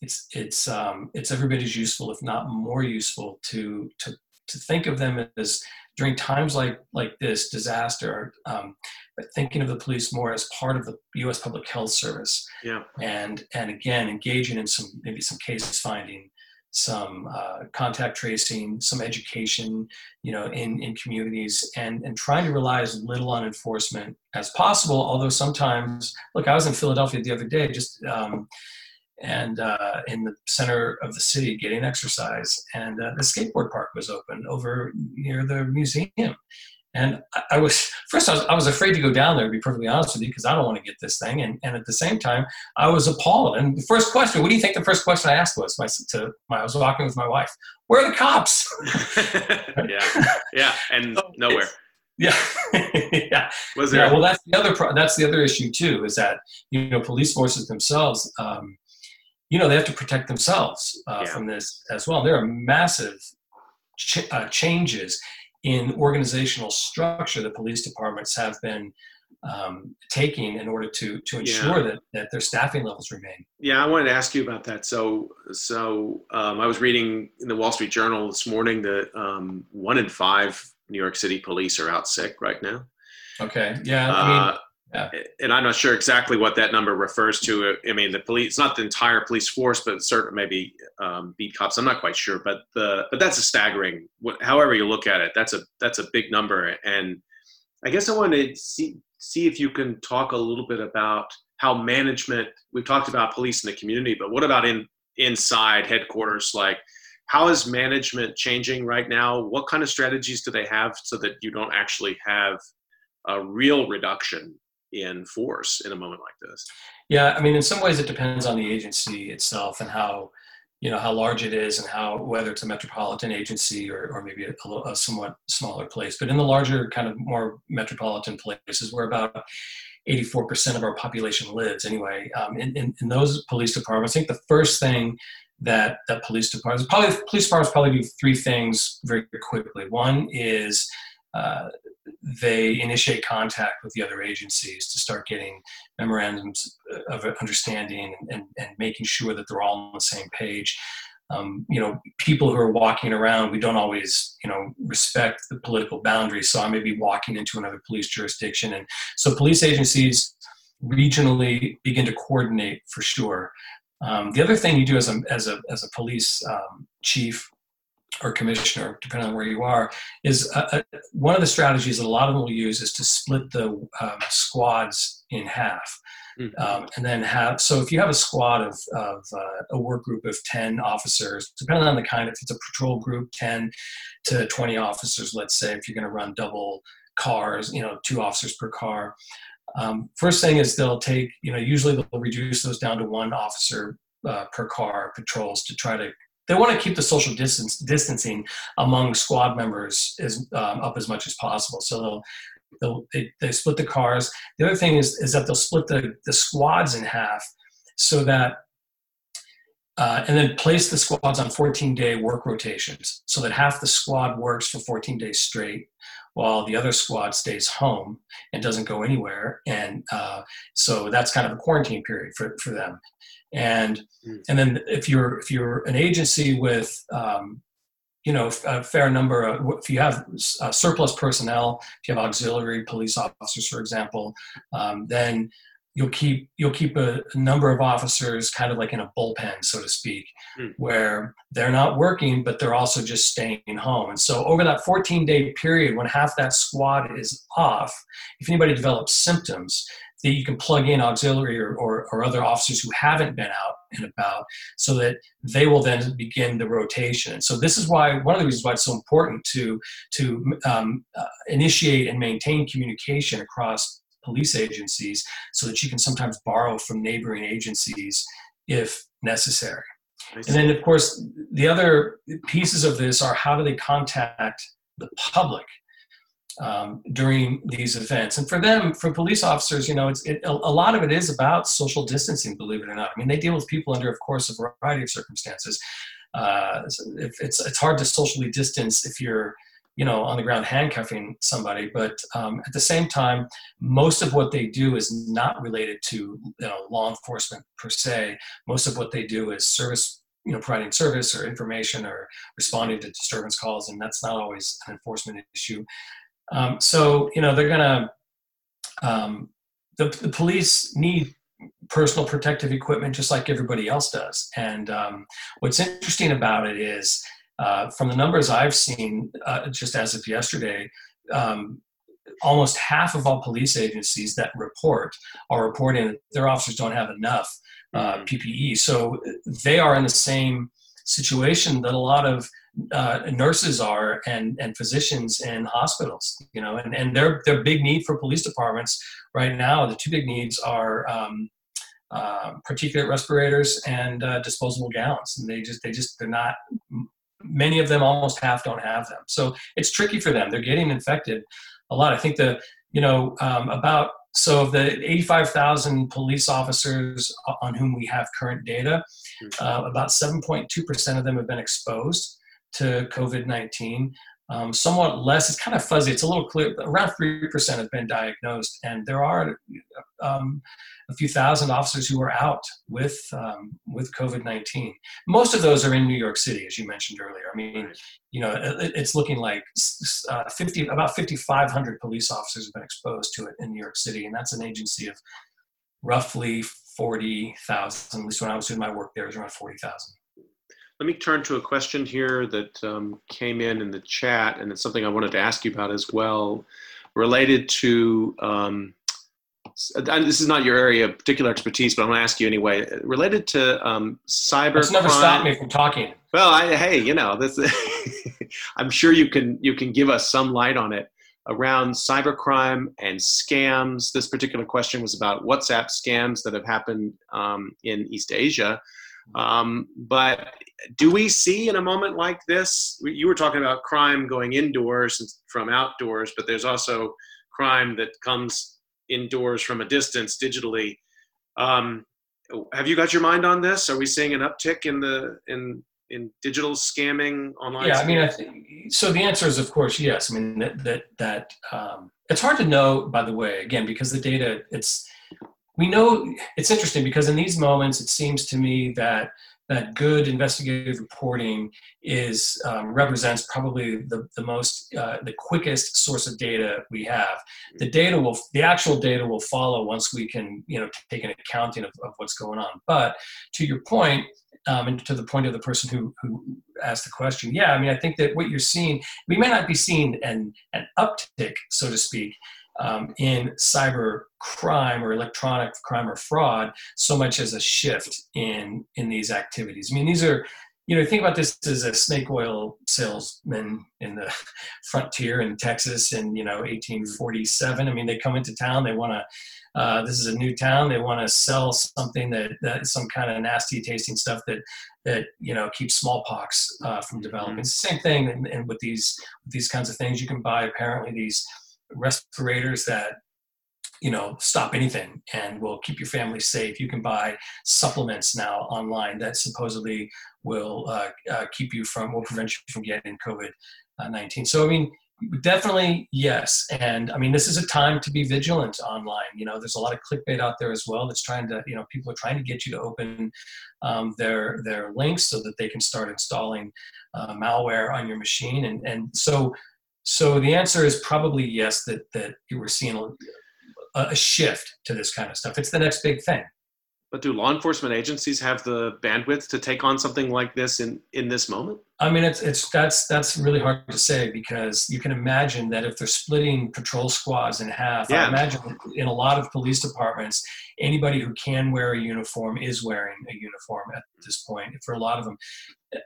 it's it's um, it's everybody's useful if not more useful to to to think of them as during times like like this disaster um, but thinking of the police more as part of the U.S. Public Health Service. Yeah. And and again, engaging in some maybe some case finding, some uh, contact tracing, some education, you know, in in communities, and and trying to rely as little on enforcement as possible. Although sometimes, look, I was in Philadelphia the other day, just. Um, and uh, in the center of the city getting exercise and uh, the skateboard park was open over near the museum and I was first I was, I was afraid to go down there to be perfectly honest with you because I don't want to get this thing. And, and at the same time, I was appalled. And the first question, what do you think the first question I asked was? My, to my, I was walking with my wife. Where are the cops? yeah, yeah, and nowhere. Yeah, yeah. Was there? Yeah, well, that's the other. Pro- that's the other issue too. Is that you know police forces themselves, um, you know, they have to protect themselves uh, yeah. from this as well. There are massive ch- uh, changes in organizational structure that police departments have been um, taking in order to to ensure yeah. that that their staffing levels remain. Yeah, I wanted to ask you about that. So so um, I was reading in the Wall Street Journal this morning that um, one in five New York City police are out sick right now. Okay. Yeah. I mean, uh, yeah. And I'm not sure exactly what that number refers to. I mean, the police, it's not the entire police force, but certain maybe um, beat cops. I'm not quite sure, but the but that's a staggering. However you look at it, that's a that's a big number. And I guess I want to see see if you can talk a little bit about how management. We've talked about police in the community, but what about in inside headquarters? Like, how is management changing right now? What kind of strategies do they have so that you don't actually have a real reduction in force in a moment like this? Yeah, I mean, in some ways, it depends on the agency itself and how you know how large it is and how whether it's a metropolitan agency or, or maybe a, a somewhat smaller place. But in the larger kind of more metropolitan places, where about 84% of our population lives anyway. Um, in, in, in, those police departments, I think the first thing that that police departments probably police departments probably do three things very quickly. One is uh, they initiate contact with the other agencies to start getting memorandums of understanding and, and, making sure that they're all on the same page. Um, you know, people who are walking around, we don't always, you know, respect the political boundaries. So I may be walking into another police jurisdiction. And so police agencies regionally begin to coordinate for sure. Um, the other thing you do as a, as a, as a police um, chief or commissioner, depending on where you are, is uh, uh, one of the strategies that a lot of them will use is to split the um, squads in half. Mm-hmm. Um, and then have so if you have a squad of, of uh, a work group of 10 officers depending on the kind if it's a patrol group 10 to 20 officers let's say if you're going to run double cars you know two officers per car um, first thing is they'll take you know usually they'll reduce those down to one officer uh, per car patrols to try to they want to keep the social distance distancing among squad members is um, up as much as possible. So they'll, they'll they, they split the cars. The other thing is is that they'll split the the squads in half so that uh, and then place the squads on 14 day work rotations so that half the squad works for 14 days straight while the other squad stays home and doesn't go anywhere and uh, so that's kind of a quarantine period for, for them and mm. and then if you're if you're an agency with um, you know a fair number of if you have uh, surplus personnel if you have auxiliary police officers for example um, then you'll keep you'll keep a, a, number of officers kind of like in a bullpen, so to speak, mm. where they're not working, but they're also just staying home. And so over that 14 day period, when half that squad is off, if anybody develops symptoms, that you can plug in auxiliary or, or, or, other officers who haven't been out and about so that they will then begin the rotation. So this is why one of the reasons why it's so important to to um, uh, initiate and maintain communication across police agencies so that you can sometimes borrow from neighboring agencies if necessary. And then, of course, the other pieces of this are how do they contact the public um, during these events? And for them, for police officers, you know, it's it, a, lot of it is about social distancing. Believe it or not, I mean, they deal with people under, of course, a variety of circumstances. Uh, it's it's hard to socially distance if you're you know, on the ground handcuffing somebody. But um, at the same time, most of what they do is not related to you know, law enforcement per se. Most of what they do is service, you know, providing service or information or responding to disturbance calls, and that's not always an enforcement issue. Um, so you know, they're gonna. Um, the, the police need personal protective equipment just like everybody else does. And um, what's interesting about it is uh, from the numbers I've seen, uh, just as of yesterday, um, almost half of all police agencies that report are reporting that their officers don't have enough uh, mm-hmm. PPE. So they are in the same situation that a lot of uh, nurses are and, and physicians in hospitals, you know, and, and their, their big need for police departments right now, the two big needs are um, uh, particulate respirators and uh, disposable gowns. And they just, they just, they're not many of them almost half don't have them. So it's tricky for them. They're getting infected a lot. I think the you know um, about so of the 85000 police officers on whom we have current data hmm. uh, about 7.2% of them have been exposed to covid-19 um, somewhat less it's kind of fuzzy it's a little clear around 3% have been diagnosed and there are um, a few thousand officers who are out with um, with COVID nineteen. Most of those are in New York City, as you mentioned earlier. I mean, you know, it, it's looking like uh, fifty about fifty five hundred police officers have been exposed to it in New York City, and that's an agency of roughly forty thousand. At least when I was doing my work there, it was around forty thousand. Let me turn to a question here that um, came in in the chat, and it's something I wanted to ask you about as well, related to um, and this is not your area of particular expertise, but I'm going to ask you anyway. Related to um, cyber, That's never stopped me from talking. Well, I, hey, you know, this. I'm sure you can you can give us some light on it around cybercrime and scams. This particular question was about WhatsApp scams that have happened um, in East Asia. Um, but do we see in a moment like this? You were talking about crime going indoors from outdoors, but there's also crime that comes indoors from a distance digitally. Um, have you got your mind on this? Are we seeing an uptick in the in in digital scamming online? Yeah, I mean, I think, so the answer is of course yes. I mean that that that um, it's hard to know. By the way, again, because the data, it's we know it's interesting because in these moments, it seems to me that that good investigative reporting is um, represents probably the, the most uh, the quickest source of data we have. The data will the actual data will follow once we can you know take an accounting of, of what's going on. But to your point um, and to the point of the person who, who asked the question yeah i mean i think that what you're seeing we may not be seeing an, an uptick so to speak um, in cyber crime or electronic crime or fraud so much as a shift in in these activities. I mean, these are you know think about this as a snake oil salesman in the frontier in Texas in you know 1847. I mean, they come into town, they want to. Uh, this is a new town. They want to sell something that, that some kind of nasty tasting stuff that that you know keeps smallpox uh, from developing. Mm-hmm. It's the same thing, and, and with these with these kinds of things, you can buy apparently these respirators that you know stop anything and will keep your family safe. You can buy supplements now online that supposedly will uh, uh, keep you from will prevent you from getting covid-19 so i mean definitely yes. And i mean this is a time to be vigilant online. You know there's a lot of clickbait out there as well that's trying to you know people are trying to get you to open um, their their links so that they can start installing uh, malware on your machine. And and so so the answer is probably yes. That that you were seeing a, a shift to this kind of stuff. It's the next big thing. But do law enforcement agencies have the bandwidth to take on something like this in, in this moment? I mean, it's it's that's that's really hard to say because you can imagine that if they're splitting patrol squads in half, yeah. I imagine in a lot of police departments, anybody who can wear a uniform is wearing a uniform at this point. For a lot of them,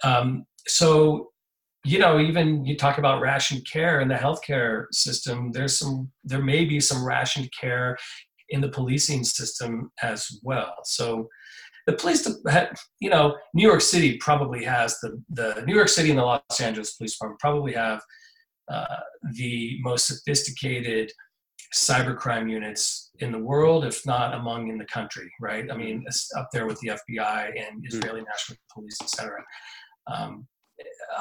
um, so you know, even you talk about rationed care in the healthcare system. There's some, there may be some rationed care in the policing system as well. So the police, you know, New York City probably has the, the New York City and the Los Angeles Police Department probably have uh, the most sophisticated cybercrime units in the world, if not among in the country, right? I mean, it's up there with the FBI and hmm. Israeli National Police, et cetera. Um,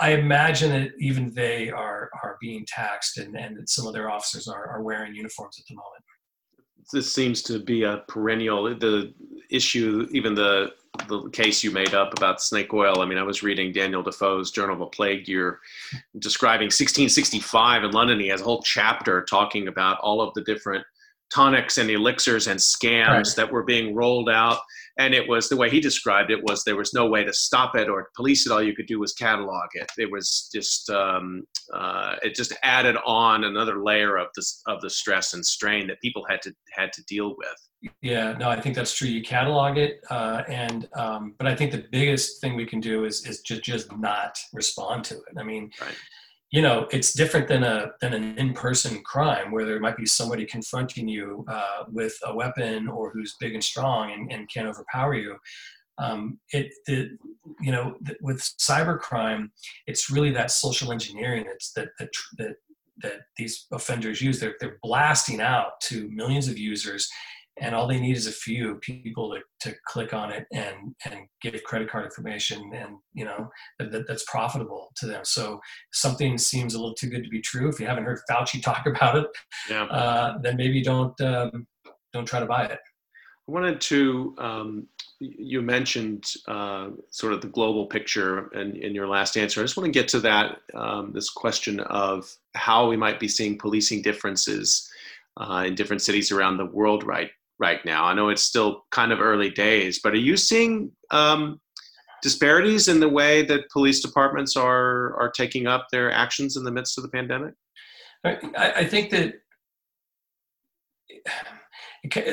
I imagine that even they are are being taxed, and, and that some of their officers are, are wearing uniforms at the moment. This seems to be a perennial the issue even the the case you made up about snake oil. I mean i was reading daniel defoe's journal of a plague year describing 1665 in london. He has a whole chapter talking about all of the different tonics and elixirs and scams right. that were being rolled out. And it was the way he described it was there was no way to stop it or police it. All you could do was catalog it. It was just um, uh, it just added on another layer of this of the stress and strain that people had to had to deal with. Yeah no i think that's true. You catalog it uh, and um, but i think the biggest thing we can do is is just just not respond to it. I mean right you know it's different than a than an in-person crime where there might be somebody confronting you uh, with a weapon or who's big and strong and, and can overpower you. Um, it you know with cybercrime it's really that social engineering that's that that that, that these offenders use. They're, they're blasting out to millions of users and all they need is a few people to, to click on it and and give credit card information and you know that, that's profitable to them so something seems a little too good to be true if you haven't heard fauci talk about it yeah. uh, then maybe don't um, don't try to buy it i wanted to um, you mentioned uh, sort of the global picture in, in your last answer. I just want to get to that, um, this question of how we might be seeing policing differences uh, in different cities around the world right right now? I know it's still kind of early days, but are you seeing um, disparities in the way that police departments are are taking up their actions in the midst of the pandemic? I, I think that.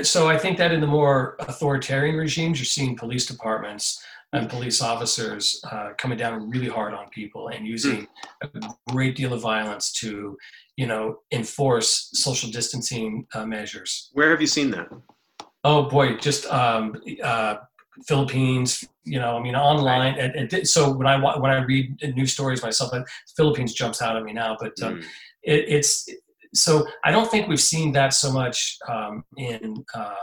So I think that in the more authoritarian regimes, you're seeing police departments and police officers uh, coming down really hard on people and using a great deal of violence to, you know, enforce social distancing uh, measures. Where have you seen that? Oh boy, just um, uh, Philippines. You know, I mean, online. It, so when I when I read news stories myself, Philippines jumps out at me now. But um, mm. it, it's so I don't think we've seen that so much um, in uh,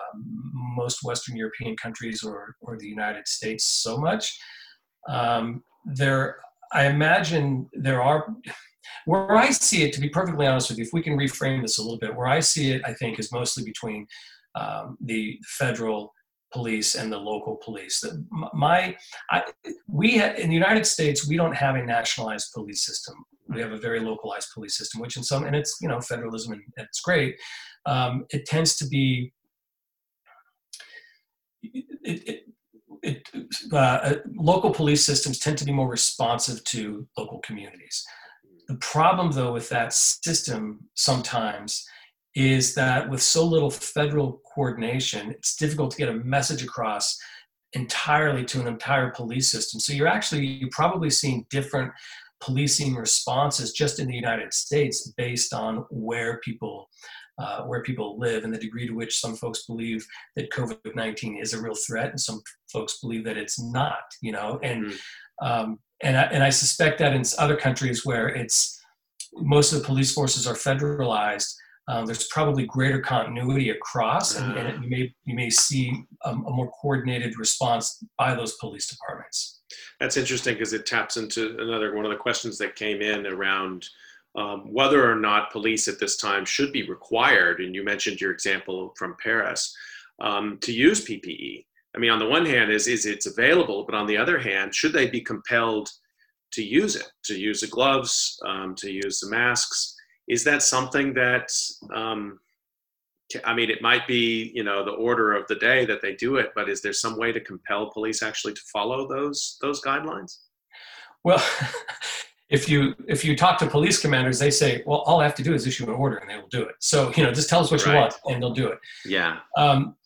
most Western European countries or or the United States so much. Um, there, I imagine there are. Where I see it, to be perfectly honest with you, if we can reframe this a little bit, where I see it, I think, is mostly between um, the federal police and the local police. My, I, we in the United States, we don't have a nationalized police system. We have a very localized police system, which in some, and it's you know federalism and it's great. Um, it tends to be. It, it, it, uh, uh, local police systems tend to be more responsive to local communities. The problem, though, with that system sometimes is that with so little federal coordination, it's difficult to get a message across entirely to an entire police system. So you're actually you're probably seeing different policing responses just in the United States based on where people uh, where people live and the degree to which some folks believe that COVID-19 is a real threat and some folks believe that it's not, you know, and, mm-hmm. um, and, I, and I suspect that in other countries where it's, most of the police forces are federalized, um, there's probably greater continuity across, and, and, you may you may see a, a more coordinated response by those police departments. That's interesting because it taps into another one of the questions that came in around um, whether or not police at this time should be required. And you mentioned your example from Paris um, to use PPE. I mean, on the one hand, is is it's available, but on the other hand, should they be compelled to use it, to use the gloves, um, to use the masks? Is that something that um, I mean, it might be you know the order of the day that they do it, but is there some way to compel police actually to follow those those guidelines? Well, if you if you talk to police commanders, they say, "Well, all I have to do is issue an order, and they will do it." So you know, just tell us what right. you want, and they'll do it. Yeah. Um,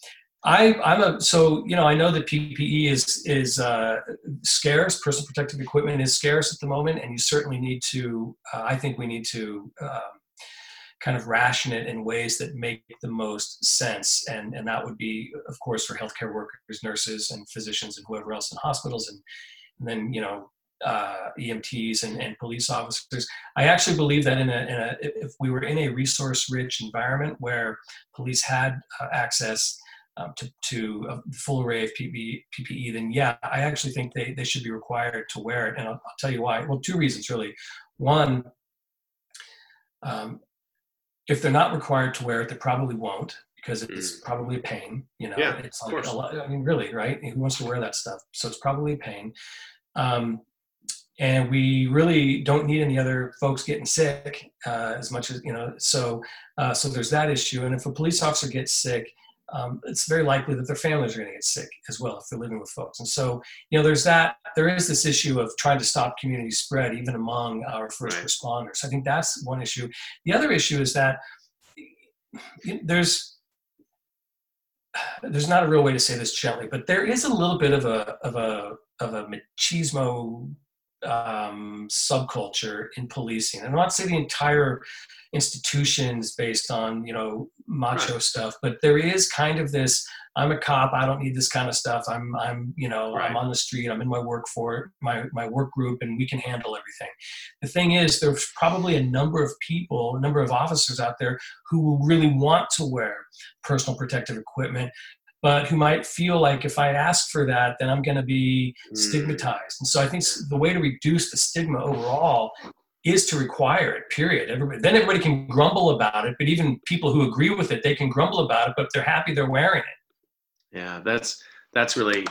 I, I'm a so you know I know that PPE is is uh, scarce. Personal protective equipment is scarce at the moment, and you certainly need to. Uh, I think we need to um, kind of ration it in ways that make the most sense, and and that would be, of course, for healthcare workers, nurses, and physicians, and whoever else in hospitals, and, and then you know uh, EMTs and, and, police officers. I actually believe that in a, in a, if we were in a resource-rich environment where police had uh, access um, to, to, a full array of PPE, PPE, then yeah, I actually think they, they should be required to wear it. And I'll, I'll tell you why. Well, two reasons really. One, um, if they're not required to wear it, they probably won't because it's mm. probably a pain. You know, yeah, it's like a lot. I mean, really, right? Who wants to wear that stuff? So it's probably a pain. Um, and we really don't need any other folks getting sick uh, as much as you know. So, uh, so there's that issue. And if a police officer gets sick, um, it's very likely that their families are going to get sick as well if they're living with folks. And so, you know, there's that. There is this issue of trying to stop community spread, even among our first right. responders. I think that's one issue. The other issue is that there's there's not a real way to say this gently, but there is a little bit of a of a of a machismo um, subculture in policing. And I'm not saying the entire institutions based on you know macho right. stuff, but there is kind of this. I'm a cop. I don't need this kind of stuff. I'm I'm you know right. I'm on the street. I'm in my work for my my work group, and we can handle everything. The thing is, there's probably a number of people, a number of officers out there who will really want to wear personal protective equipment but who might feel like if I ask for that, then I'm going to be mm. stigmatized. And so I think the way to reduce the stigma overall is to require it. Period. Everybody, then everybody can grumble about it, but even people who agree with it, they can grumble about it, but they're happy they're wearing it. Yeah, that's that's really,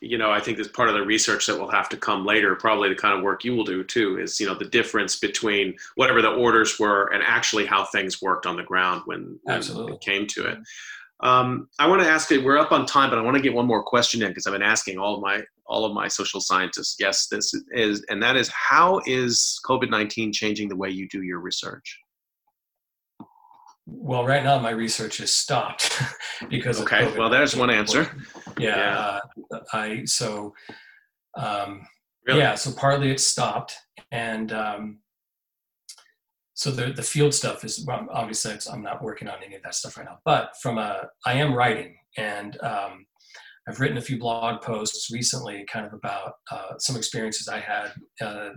you know, I think that's part of the research that will have to come later. Probably the kind of work you will do too is, you know, the difference between whatever the orders were and actually how things worked on the ground when, when it came to it. Um, I want to ask you. We're up on time, but I want to get one more question in because I've been asking all of my all of my social scientists. Yes, this is, and that is, how is COVID nineteen changing the way you do your research? Well, right now my research is stopped because okay. well, there's one answer. Yeah, yeah. Uh, I so um, really? yeah. So partly it's stopped, and um, so the the field stuff is obviously I'm not working on any of that stuff right now. But from a I am writing, and um, I've written a few blog posts recently, kind of about uh, some experiences I had, uh,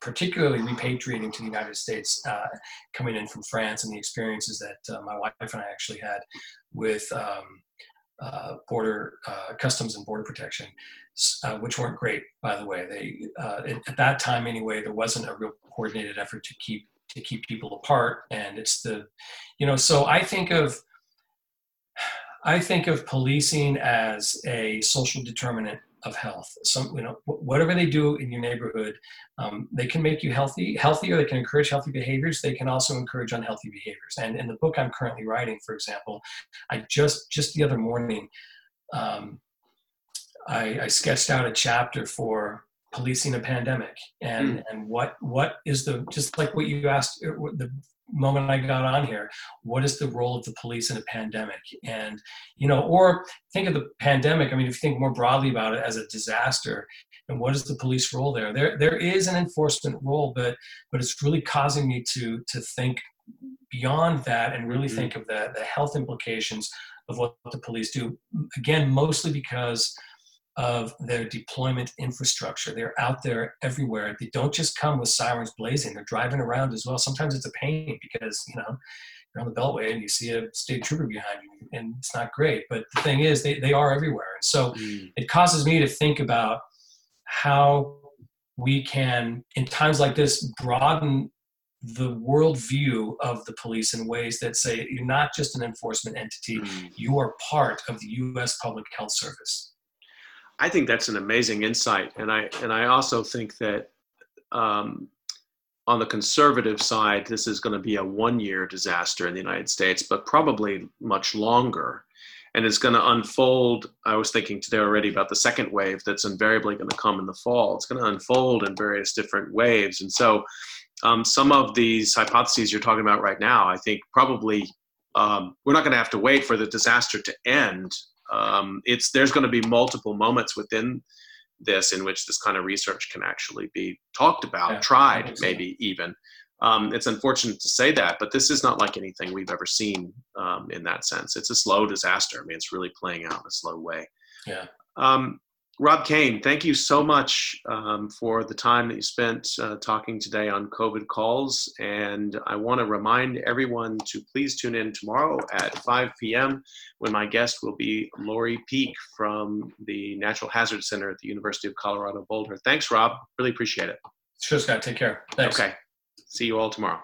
particularly repatriating to the United States, uh, coming in from France, and the experiences that uh, my wife and I actually had with. Um, uh, border uh, customs and border protection, which weren't great, by the way. They at that time anyway, there wasn't a real coordinated effort to keep to keep people apart and it's the you know so i think of i think of policing as a social determinant of health. Some you know whatever they do in your neighborhood um, they can make you healthy or they can encourage healthy behaviors they can also encourage unhealthy behaviors. And in the book i'm currently writing for example i just just the other morning um, I, I sketched out a chapter for policing a pandemic and mm. and what what is the just like what you asked er, the moment I got on here, what is the role of the police in a pandemic? And, you know, or think of the pandemic. I mean, if you think more broadly about it as a disaster, and what is the police role there? There, there is an enforcement role, but, but it's really causing me to, to think beyond that and really mm-hmm. think of the, the health implications of what the police do. Again, mostly because of their deployment infrastructure. They're out there everywhere. They don't just come with sirens blazing. They're driving around as well. Sometimes it's a pain because, you know, you're on the beltway and you see a state trooper behind you and it's not great. But the thing is, they, they are everywhere. And so mm. it causes me to think about how we can, in times like this, broaden the worldview of the police in ways that say you're not just an enforcement entity, mm. you are part of the US Public Health Service. I think that's an amazing insight, and I and I also think that um, on the conservative side, this is going to be a one year disaster in the United States, but probably much longer. And it's going to unfold. I was thinking today already about the second wave that's invariably going to come in the fall. It's going to unfold in various different waves. And so, um, some of these hypotheses you're talking about right now, I think probably um, we're not going to have to wait for the disaster to end. Um, it's there's going to be multiple moments within this in which this kind of research can actually be talked about, yeah, tried, maybe even. Um, it's unfortunate to say that, but this is not like anything we've ever seen um, in that sense. It's a slow disaster. I mean, it's really playing out in a slow way. Yeah. Um, Rob Kane, thank you so much um, for the time that you spent uh, talking today on COVID calls. And I want to remind everyone to please tune in tomorrow at 5 p.m. when my guest will be Lori Peek from the Natural Hazard Center at the University of Colorado Boulder. Thanks, Rob. Really appreciate it. Sure, Scott. Take care. Thanks. Okay. See you all tomorrow.